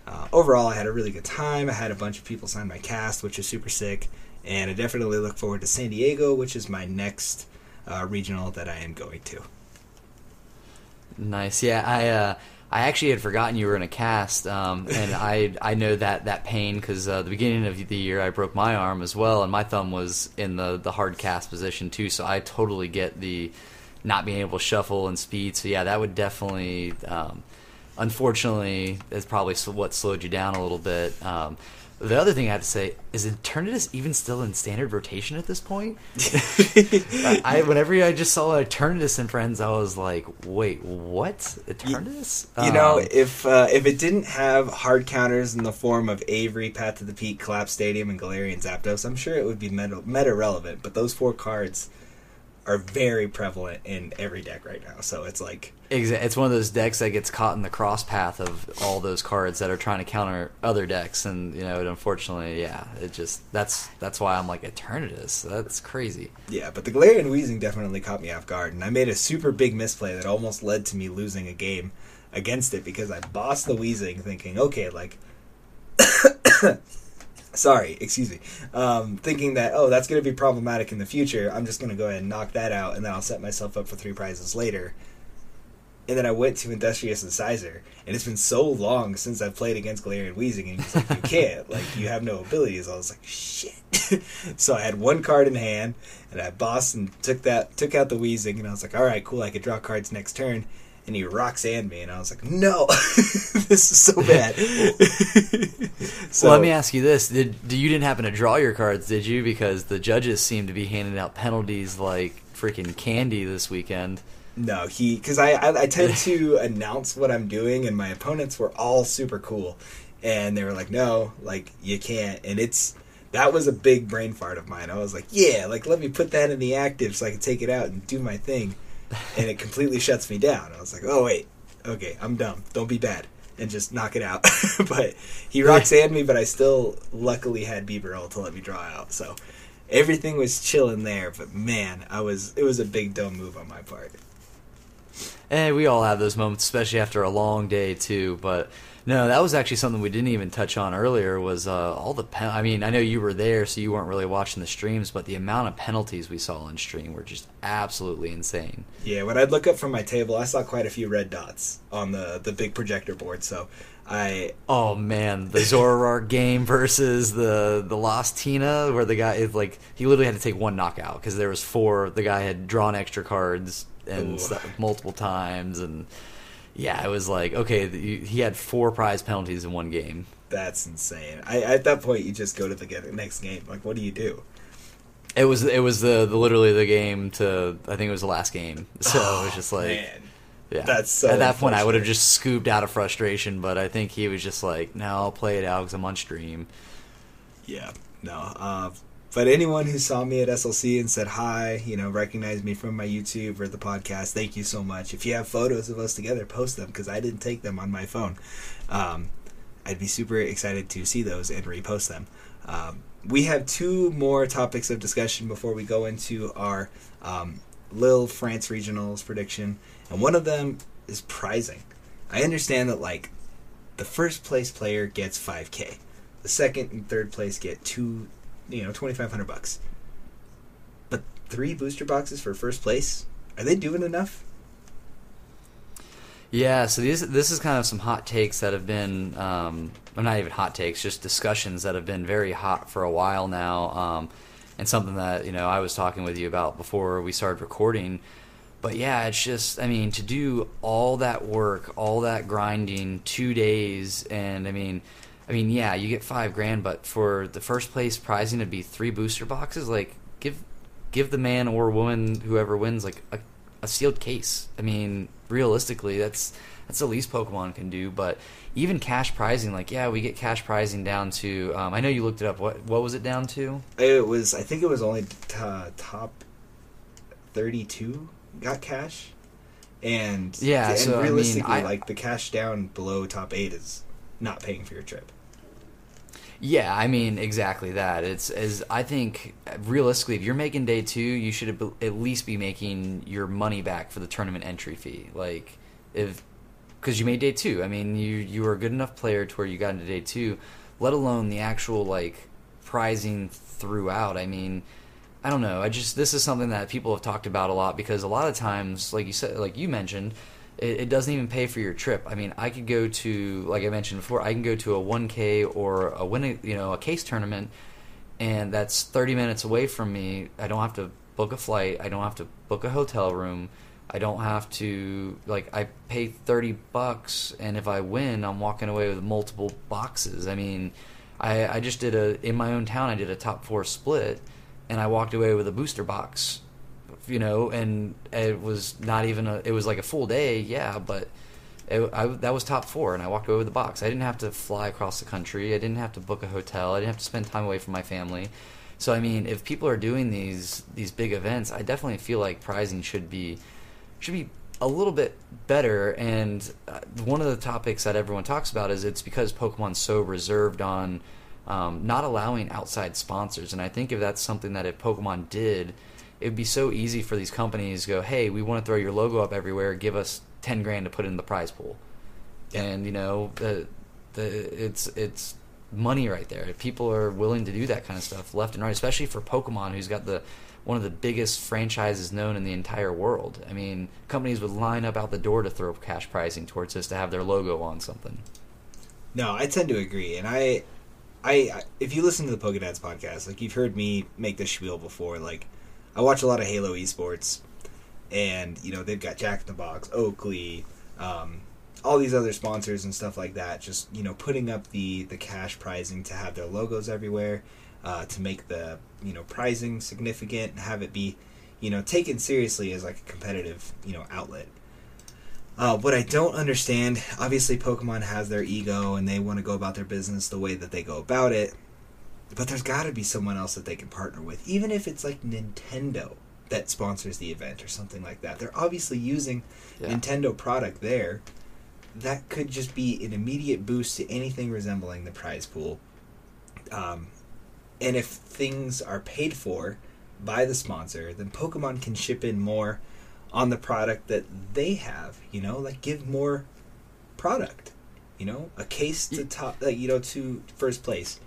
Uh, overall, I had a really good time. I had a bunch of people sign my cast, which is super sick. And I definitely look forward to San Diego, which is my next uh, regional that I am going to. Nice. Yeah, I uh, I actually had forgotten you were in a cast, um, and I I know that that pain because uh, the beginning of the year I broke my arm as well, and my thumb was in the the hard cast position too. So I totally get the not being able to shuffle and speed. So yeah, that would definitely. Um, unfortunately, it's probably what slowed you down a little bit. Um, the other thing I have to say is Eternatus even still in standard rotation at this point? I whenever I just saw Eternatus and Friends, I was like, wait, what? Eternatus? You know, Um, if uh, if it didn't have hard counters in the form of Avery, Path to the Peak, Collapse Stadium, and Galarian Zapdos, I'm sure it would be meta, meta relevant. But those four cards are very prevalent in every deck right now. So it's like, It's one of those decks that gets caught in the cross path of all those cards that are trying to counter other decks, and you know, it unfortunately, yeah, it just that's that's why I'm like Eternatus. That's crazy. yeah. But the Galarian Weezing definitely caught me off guard, and I made a super big misplay that almost led to me losing a game against it because I bossed the Weezing, thinking, okay, like. Sorry, excuse me. Um, thinking that oh, that's going to be problematic in the future. I'm just going to go ahead and knock that out, and then I'll set myself up for three prizes later. And then I went to Industrious Incisor, and it's been so long since I've played against Galarian Weezing, and he's like, "You can't, like, you have no abilities." I was like, "Shit!" so I had one card in hand, and I bossed and took that, took out the Weezing, and I was like, "All right, cool, I could draw cards next turn." And he rocks and me, and I was like, "No, this is so bad." so well, let me ask you this: Did you didn't happen to draw your cards, did you? Because the judges seem to be handing out penalties like freaking candy this weekend. No, he because I, I I tend to announce what I'm doing, and my opponents were all super cool, and they were like, "No, like you can't," and it's that was a big brain fart of mine. I was like, "Yeah, like let me put that in the active so I can take it out and do my thing," and it completely shuts me down. I was like, "Oh wait, okay, I'm dumb. Don't be bad." And just knock it out. but he sand me, but I still luckily had Bieber to let me draw out. So everything was chilling there. But man, I was it was a big dumb move on my part. And we all have those moments, especially after a long day too. But no, that was actually something we didn't even touch on earlier. Was uh, all the pen- I mean, I know you were there, so you weren't really watching the streams, but the amount of penalties we saw on stream were just absolutely insane. Yeah, when I'd look up from my table, I saw quite a few red dots on the the big projector board. So I Oh man, the Zoroark game versus the the Lost Tina, where the guy is like he literally had to take one knockout because there was four. The guy had drawn extra cards and stuff multiple times, and yeah, it was like okay, the, he had four prize penalties in one game. that's insane. I at that point you just go to the next game. Like, what do you do? It was it was the, the literally the game to I think it was the last game, so it was just like Man, yeah. that's so At that point, I would have just scooped out of frustration, but I think he was just like, no, I'll play it out because I'm on stream. yeah, no. Uh, but anyone who saw me at SLC and said hi, you know, recognized me from my YouTube or the podcast, thank you so much. If you have photos of us together, post them because I didn't take them on my phone. Um, I'd be super excited to see those and repost them. Um, we have two more topics of discussion before we go into our um, Lille France regionals prediction, and one of them is prizing. I understand that like the first place player gets 5k, the second and third place get two, you know, 2500 bucks. But three booster boxes for first place, are they doing enough? Yeah, so these this is kind of some hot takes that have been, um, well, not even hot takes, just discussions that have been very hot for a while now, um, and something that you know I was talking with you about before we started recording. But yeah, it's just, I mean, to do all that work, all that grinding, two days, and I mean, I mean, yeah, you get five grand, but for the first place prizing to be three booster boxes, like give give the man or woman whoever wins like a, a sealed case. I mean, realistically, that's that's the least Pokemon can do. But even cash prizing, like yeah, we get cash prizing down to. Um, I know you looked it up. What what was it down to? It was, I think it was only t- top 32 got cash. And Yeah, and so, I mean, realistically, I- like the cash down below top eight is not paying for your trip. Yeah, I mean exactly that. It's as I think realistically, if you're making day two, you should at least be making your money back for the tournament entry fee. Like if because you made day two. I mean, you you were a good enough player to where you got into day two, let alone the actual like prizing throughout. I mean, I don't know. I just this is something that people have talked about a lot because a lot of times, like you said, like you mentioned, it, it doesn't even pay for your trip. I mean, I could go to like I mentioned before, I can go to a 1K or a win, you know, a case tournament, and that's 30 minutes away from me. I don't have to book a flight. I don't have to book a hotel room. I don't have to like I pay thirty bucks, and if I win, I'm walking away with multiple boxes. I mean, I I just did a in my own town. I did a top four split, and I walked away with a booster box. You know, and it was not even a. It was like a full day, yeah, but. It, I, that was top four, and I walked away with the box. I didn't have to fly across the country. I didn't have to book a hotel. I didn't have to spend time away from my family. So I mean, if people are doing these these big events, I definitely feel like prizing should be should be a little bit better. And uh, one of the topics that everyone talks about is it's because Pokemon's so reserved on um, not allowing outside sponsors. And I think if that's something that if Pokemon did, it would be so easy for these companies to go, hey, we want to throw your logo up everywhere. Give us ten grand to put in the prize pool. And you know the the it's it's money right there. If people are willing to do that kind of stuff left and right, especially for Pokemon, who's got the one of the biggest franchises known in the entire world. I mean, companies would line up out the door to throw cash pricing towards this to have their logo on something. No, I tend to agree, and I, I, if you listen to the Pokédance podcast, like you've heard me make this spiel before. Like, I watch a lot of Halo esports, and you know they've got Jack in the Box, Oakley, um, all these other sponsors and stuff like that. Just you know putting up the the cash prizing to have their logos everywhere, uh, to make the you know prizing significant and have it be you know taken seriously as like a competitive you know outlet. Uh, what I don't understand, obviously, Pokemon has their ego and they want to go about their business the way that they go about it. But there's got to be someone else that they can partner with, even if it's like Nintendo that sponsors the event or something like that. They're obviously using Yeah. Nintendo product there. That could just be an immediate boost to anything resembling the prize pool. Um, and if things are paid for by the sponsor, then Pokemon can ship in more on the product that they have. You know, like give more product. You know, a case to top, like, you know, to first place,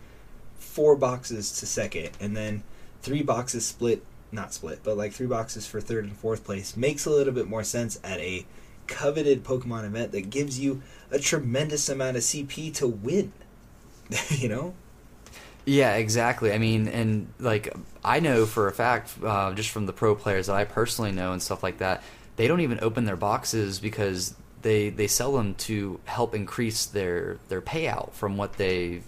four boxes to second, and then three boxes split. Not split, but like three boxes for third and fourth place makes a little bit more sense at a coveted Pokemon event that gives you a tremendous amount of CP to win. you know, Yeah, exactly. I mean, and like I know for a fact, uh, just from the pro players that I personally know and stuff like that, they don't even open their boxes because they they sell them to help increase their their payout from what they,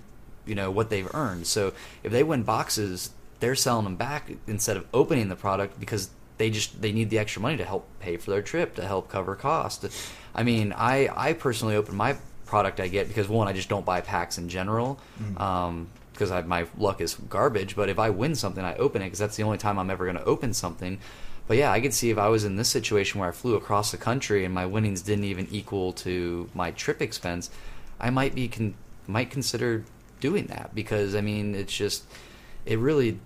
you know, what they've earned. So if they win boxes, they're selling them back instead of opening the product because they just they need the extra money to help pay for their trip to help cover cost. I mean, I I personally open my product I get because one I just don't buy packs in general. Um, because my luck is garbage. But if I win something, I open it because that's the only time I'm ever going to open something. But yeah, I could see if I was in this situation where I flew across the country and my winnings didn't even equal to my trip expense, I might be con- might consider doing that because I mean it's just it really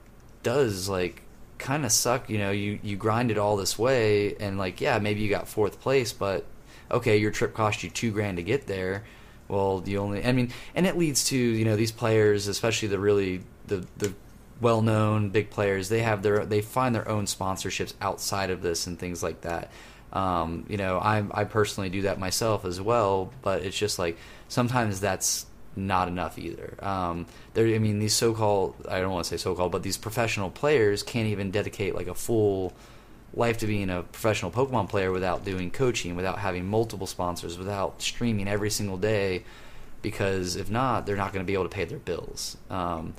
does like kind of suck. You know, you you grind it all this way and like yeah, maybe you got fourth place, but okay, your trip cost you two grand to get there well the only i mean and it leads to you know these players especially the really the the well known big players they have their they find their own sponsorships outside of this and things like that um, you know I, I personally do that myself as well but it's just like sometimes that's not enough either um, there i mean these so-called i don't want to say so-called but these professional players can't even dedicate like a full life to being a professional Pokemon player without doing coaching, without having multiple sponsors, without streaming every single day, because if not, they're not going to be able to pay their bills. Um,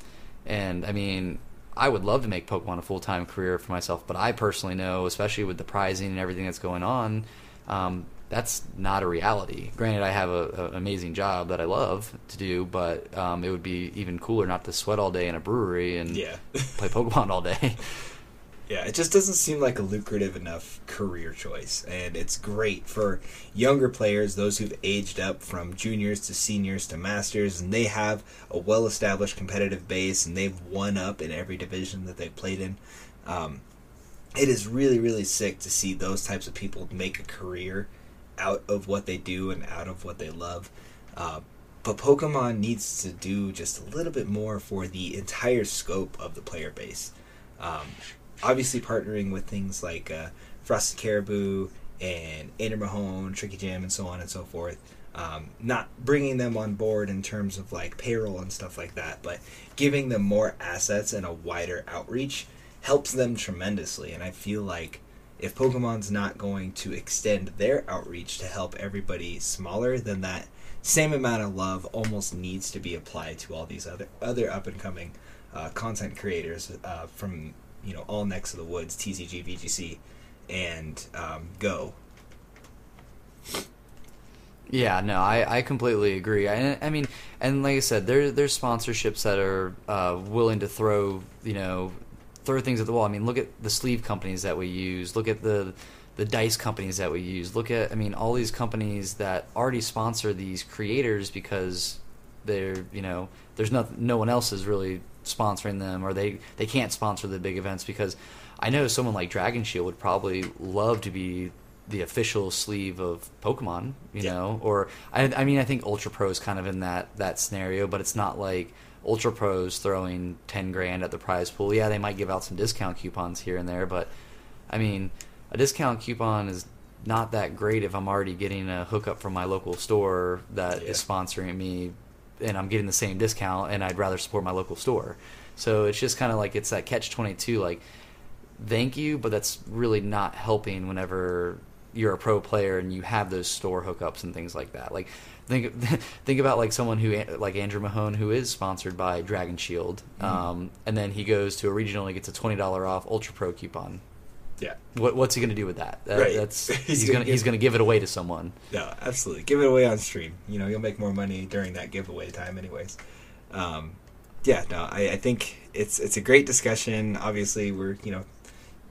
and I mean, I would love to make Pokemon a full time career for myself, but I personally know, especially with the prizing and everything that's going on, um, that's not a reality. Granted, I have an amazing job that I love to do, but um, it would be even cooler not to sweat all day in a brewery and Yeah. play Pokemon all day. Yeah, it just doesn't seem like a lucrative enough career choice. And it's great for younger players, those who've aged up from juniors to seniors to masters, and they have a well established competitive base and they've won up in every division that they've played in. Um, it is really, really sick to see those types of people make a career out of what they do and out of what they love. Uh, but Pokemon needs to do just a little bit more for the entire scope of the player base. Um, obviously, partnering with things like uh, Frosted Caribou and Andrew Mahone, Tricky Jam, and so on and so forth. Um, not bringing them on board in terms of like payroll and stuff like that, but giving them more assets and a wider outreach helps them tremendously. And I feel like if Pokemon's not going to extend their outreach to help everybody smaller, then that same amount of love almost needs to be applied to all these other other up and coming uh, content creators uh, from you know all next to the woods, TCG, VGC, and um, Go. Yeah, no, I, I completely agree. I, I mean, and like I said, there there's sponsorships that are uh, willing to throw you know throw things at the wall. I mean, look at the sleeve companies that we use. Look at the the dice companies that we use. Look at I mean all these companies that already sponsor these creators because they're you know there's no no one else is really sponsoring them or they they can't sponsor the big events because I know someone like Dragon Shield would probably love to be the official sleeve of Pokemon, you Yeah. know, or I, I mean, I think Ultra Pro is kind of in that that scenario, but it's not like Ultra Pros throwing ten grand at the prize pool. Yeah, they might give out some discount coupons here and there, but I mean, a discount coupon is not that great if I'm already getting a hookup from my local store that is Yeah. sponsoring me, and I'm getting the same discount, and I'd rather support my local store. So it's just kind of like it's that catch twenty two, like thank you, but that's really not helping whenever you're a pro player and you have those store hookups and things like that. Like think think about like someone who like Andrew Mahone who is sponsored by Dragon Shield, Mhm. um, and then he goes to a regional and gets a twenty dollar off Ultra Pro coupon. Yeah. What, what's he going to do with that? That- Right. That's He's he's, gonna give- he's going to give it away to someone. No, absolutely. Give it away on stream. You know, you'll make more money during that giveaway time, anyways. Um, yeah, no, I, I think it's it's a great discussion. Obviously, we're you know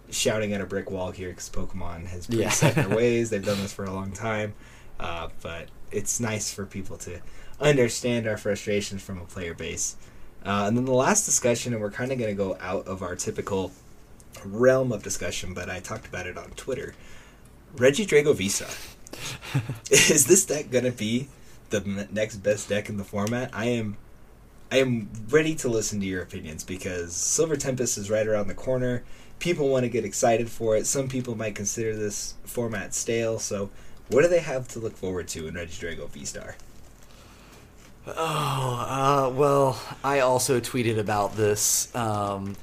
shouting at a brick wall here because Pokemon has been Yeah. set their ways. They've done this for a long time, uh, but it's nice for people to understand our frustrations from a player base. Uh, and then the last discussion, and we're kind of going to go out of our typical realm of discussion, but I talked about it on Twitter. Regidrago Visa. Is this deck gonna be the next best deck in the format? I am, I am ready to listen to your opinions because Silver Tempest is right around the corner. People want to get excited for it. Some people might consider this format stale. So, what do they have to look forward to in Regidrago V Star? Oh, uh, well, I also tweeted about this, um,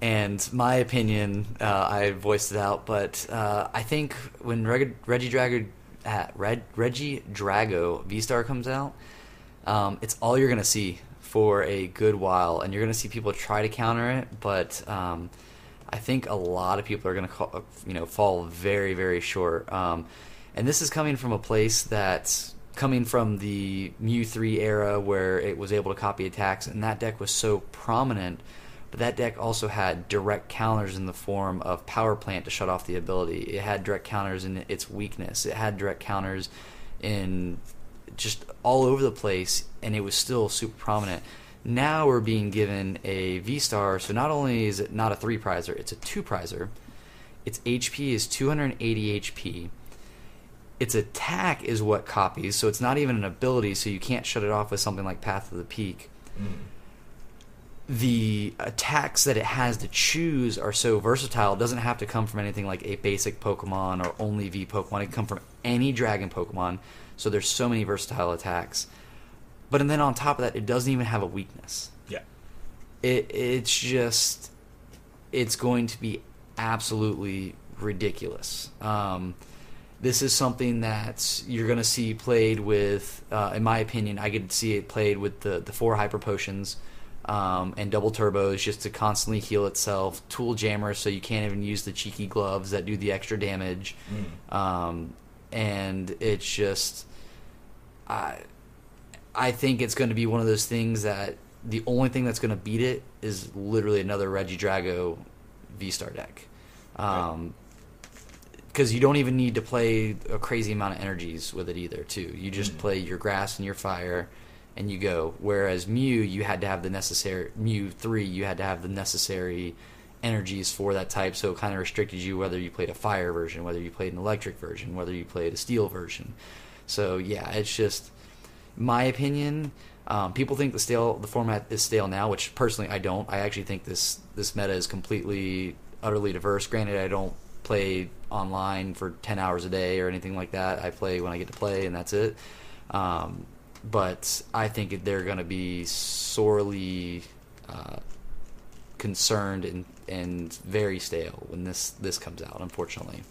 and my opinion, uh, I voiced it out, but uh, I think when Reg- Regidrago, uh, Drago V-Star comes out, um, it's all you're going to see for a good while, and you're going to see people try to counter it, but um, I think a lot of people are going to, you know, fall very, very short. And this is coming from a place that's coming from the Mew 3 era where it was able to copy attacks, and that deck was so prominent. But that deck also had direct counters in the form of Power Plant to shut off the ability. It had direct counters in its weakness. It had direct counters in just all over the place, and it was still super prominent. Now we're being given a V Star, so not only is it not a three prizer, it's a two prizer. Its HP is 280 HP. Its attack is what copies, so it's not even an ability, so you can't shut it off with something like Path of the Peak. The attacks that it has to choose are so versatile. It doesn't have to come from anything like a basic Pokemon or only V Pokemon. It can come from any Dragon Pokemon. So there's so many versatile attacks. But and then on top of that, it doesn't even have a weakness. Yeah. It it's just it's going to be absolutely ridiculous. Um, this is something that you're going to see played with. Uh, in my opinion, I could see it played with the the four hyper potions. Um, and double turbos just to constantly heal itself. Tool jammers so you can't even use the cheeky gloves that do the extra damage. Um, and it's just, I, I think it's going to be one of those things that the only thing that's going to beat it is literally another Regidrago V Star deck. Um, because you don't even need to play a crazy amount of energies with it either. Too, you just Mm. play your grass and your fire, and you go. Whereas Mew, you had to have the necessary Mew three, you had to have the necessary energies for that type, so it kind of restricted you whether you played a fire version, whether you played an electric version, whether you played a steel version. So yeah, it's just my opinion. Um, people think the stale the format is stale now, which personally I don't. I actually think this this meta is completely utterly diverse. Granted, I don't play online for ten hours a day or anything like that. I play when I get to play, and that's it. Um, but I think they're going to be sorely uh, concerned in and very stale when this this comes out. Unfortunately.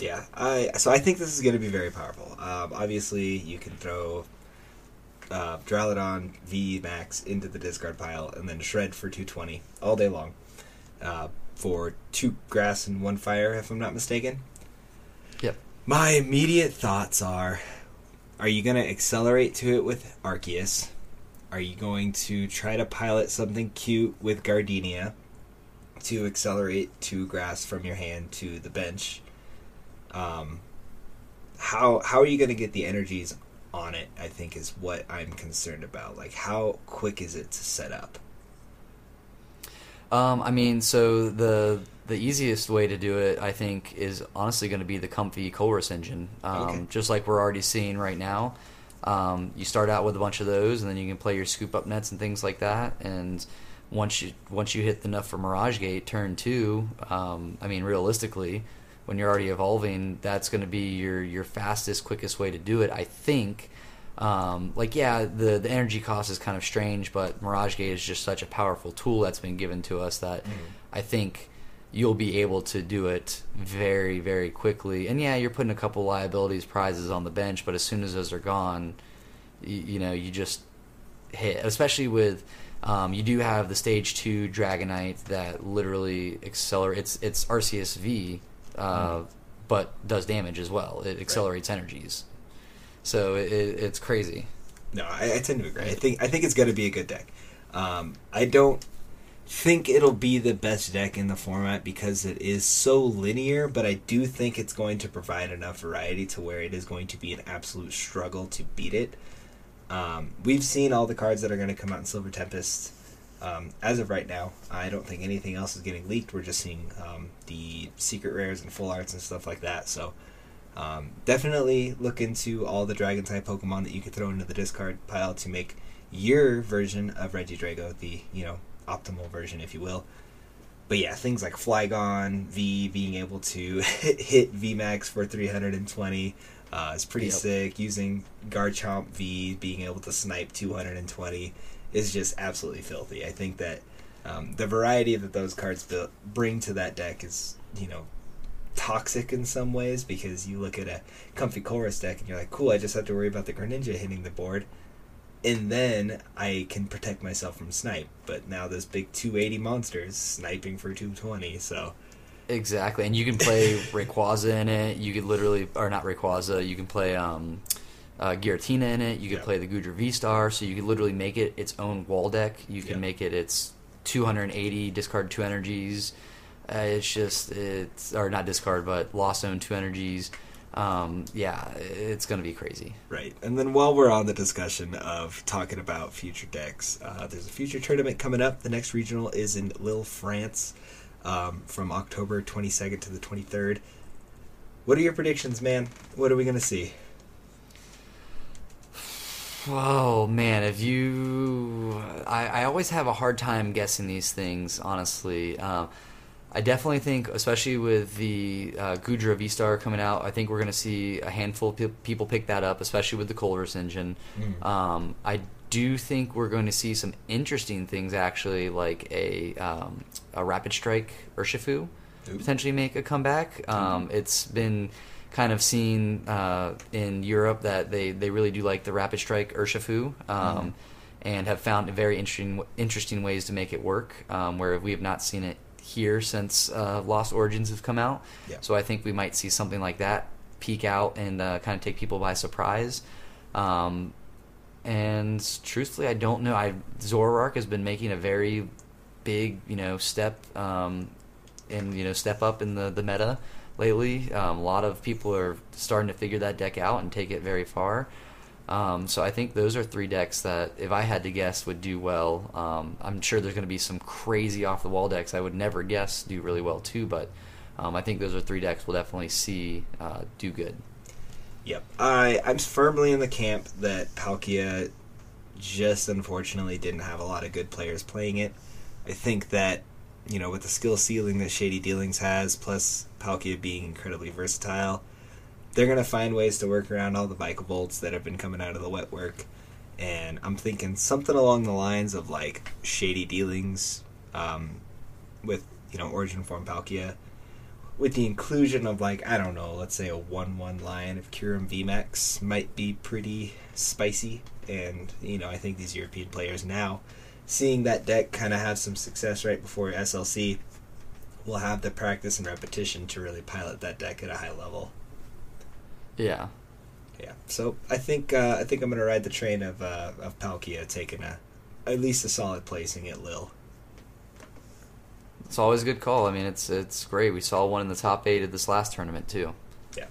Yeah, I so I think this is going to be very powerful. Um, obviously, you can throw uh, V Max into the discard pile and then shred for 220 all day long uh, for two grass and one fire, if I'm not mistaken. Yep. My immediate thoughts are: Are you going to accelerate to it with Arceus? Are you going to try to pilot something cute with Gardenia to accelerate two grass from your hand to the bench? Um, how how are you going to get the energies on it? I think is what I'm concerned about. Like, how quick is it to set up? Um, I mean, so the the easiest way to do it, I think, is honestly going to be the Comfey Colress engine. Um, Okay. Just like we're already seeing right now. Um, you start out with a bunch of those, and then you can play your scoop up nets and things like that. And once you once you hit enough for Mirage Gate turn two, um, I mean, realistically, when you're already evolving, that's going to be your your fastest, quickest way to do it. I think. Um, like yeah, the the energy cost is kind of strange, but Mirage Gate is just such a powerful tool that's been given to us that I think you'll be able to do it very very quickly. And yeah, you're putting a couple liabilities prizes on the bench, but as soon as those are gone, you, you know you just hit. Especially with um, you do have the stage two Dragonite that literally accelerates. It's, it's Arceus V, uh, but does damage as well. It accelerates energies. So it, it's crazy. No, I, I tend to agree. I think I think it's going to be a good deck. Um, I don't think it'll be the best deck in the format because it is so linear, but I do think it's going to provide enough variety to where it is going to be an absolute struggle to beat it. Um, we've seen all the cards that are going to come out in Silver Tempest. Um, as of right now, I don't think anything else is getting leaked. We're just seeing um, the secret rares and full arts and stuff like that. So um, definitely look into all the dragon type Pokemon that you could throw into the discard pile to make your version of Regidrago the you know optimal version, if you will. But yeah, things like Flygon V being able to hit VMAX for 320 uh, is pretty Yep. sick. Using Garchomp V being able to snipe 220 is just absolutely filthy. I think that um, the variety that those cards build, bring to that deck is you know toxic in some ways because you look at a Comfey Colress deck and you're like, cool, I just have to worry about the Greninja hitting the board. And then I can protect myself from snipe. But now this big 280 monster is sniping for 220, so Exactly, and you can play Rayquaza in it. You could literally, or not Rayquaza. You can play um, uh, Giratina in it. You could Yeah. play the Goodra V Star. So you could literally make it its own wall deck. You can Yeah. make it its 280 discard two energies. Uh, it's just it's or not discard, but lost zone two energies. Um, yeah, it's gonna be crazy. Right. And then while we're on the discussion of talking about future decks, uh, there's a future tournament coming up. The next regional is in Lille, France, um, from October 22nd to the 23rd. What are your predictions, man? What are we going to see? Oh man, if you, I, I always have a hard time guessing these things. Honestly, um, I definitely think, especially with the uh, Goodra V Star coming out, I think we're going to see a handful of pe- people pick that up, especially with the Colress engine. Mm. Um, I do think we're going to see some interesting things, actually, like a um, a Rapid Strike Urshifu Ooh. potentially make a comeback. Um, it's been kind of seen uh, in Europe that they, they really do like the Rapid Strike Urshifu. Um, And have found very interesting interesting ways to make it work, um, where we have not seen it here since uh, Lost Origins have come out. Yeah. So I think we might see something like that peek out and uh, kind of take people by surprise. Um, and truthfully, I don't know. I Zoroark has been making a very big, you know, step um, and you know step up in the the meta lately. Um, a lot of people are starting to figure that deck out and take it very far. Um, so I think those are three decks that, if I had to guess, would do well. Um, I'm sure there's going to be some crazy off the wall decks I would never guess do really well too, but um, I think those are three decks we'll definitely see uh, do good. Yep. I I'm firmly in the camp that Palkia just unfortunately didn't have a lot of good players playing it. I think that you know with the skill ceiling that Shady Dealings has, plus Palkia being incredibly versatile, they're gonna find ways to work around all the Vical bolts that have been coming out of the wet work. And I'm thinking something along the lines of like Shady Dealings, um, with you know, Origin Form Palkia, with the inclusion of like I don't know, let's say a one-one line of Kyurem VMAX might be pretty spicy, and you know I think these European players now, seeing that deck kind of have some success right before SLC, will have the practice and repetition to really pilot that deck at a high level. Yeah. Yeah, so I think uh, I think I'm gonna ride the train of uh, of Palkia taking a at least a solid placing at Lille. It's always a good call. I mean, it's it's great. We saw one in the top eight of this last tournament too. Yeah,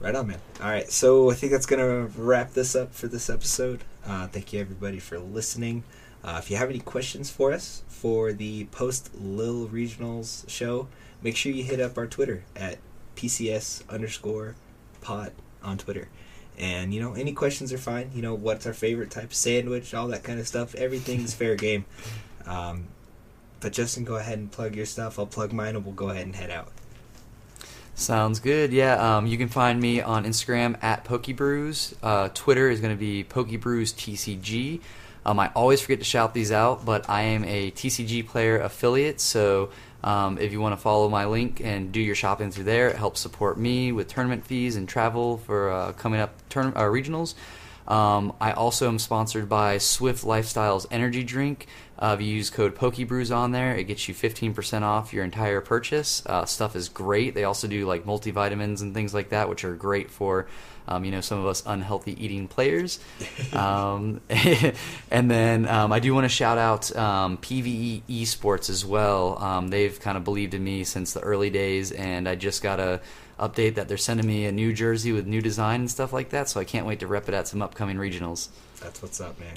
right on, man. All right, so I think that's gonna wrap this up for this episode. Uh, thank you everybody for listening. Uh, if you have any questions for us for the post Lille Regionals show, make sure you hit up our Twitter at PCS underscore pot on Twitter. And you know, any questions are fine. You know, what's our favorite type of sandwich, all that kind of stuff. Everything's fair game. Um, but Justin, go ahead and plug your stuff. I'll plug mine, and we'll go ahead and head out. Sounds good. Yeah, um, you can find me on Instagram at Pokebrews. Uh, Twitter is going to be PokebrewsTCG. Um, I always forget to shout these out, but I am a TCG player affiliate, so um, if you want to follow my link and do your shopping through there, it helps support me with tournament fees and travel for uh, coming up turn- uh, regionals. Um, I also am sponsored by Swift Lifestyles Energy Drink. Uh, if you use code PokeBrews on there, it gets you 15% off your entire purchase. Uh, stuff is great. They also do like multivitamins and things like that, which are great for um, you know some of us unhealthy eating players. um, and then um, I do want to shout out um, PVE Esports as well. Um, they've kind of believed in me since the early days, and I just got a update that they're sending me a new jersey with new design and stuff like that. So I can't wait to rep it at some upcoming regionals. That's what's up, man.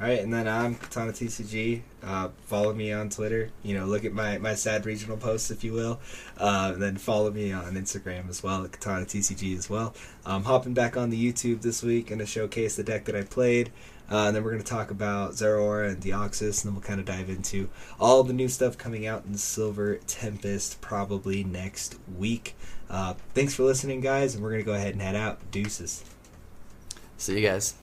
All right, and then I'm Katana TCG. Uh, follow me on Twitter. You know, look at my, my sad regional posts, if you will. Uh, and then follow me on Instagram as well, at Katana TCG as well. I'm hopping back on the YouTube this week and to showcase the deck that I played. Uh, and then we're going to talk about Zeraora and Deoxys, and then we'll kind of dive into all the new stuff coming out in Silver Tempest probably next week. Uh, thanks for listening, guys, and we're going to go ahead and head out. Deuces. See you guys.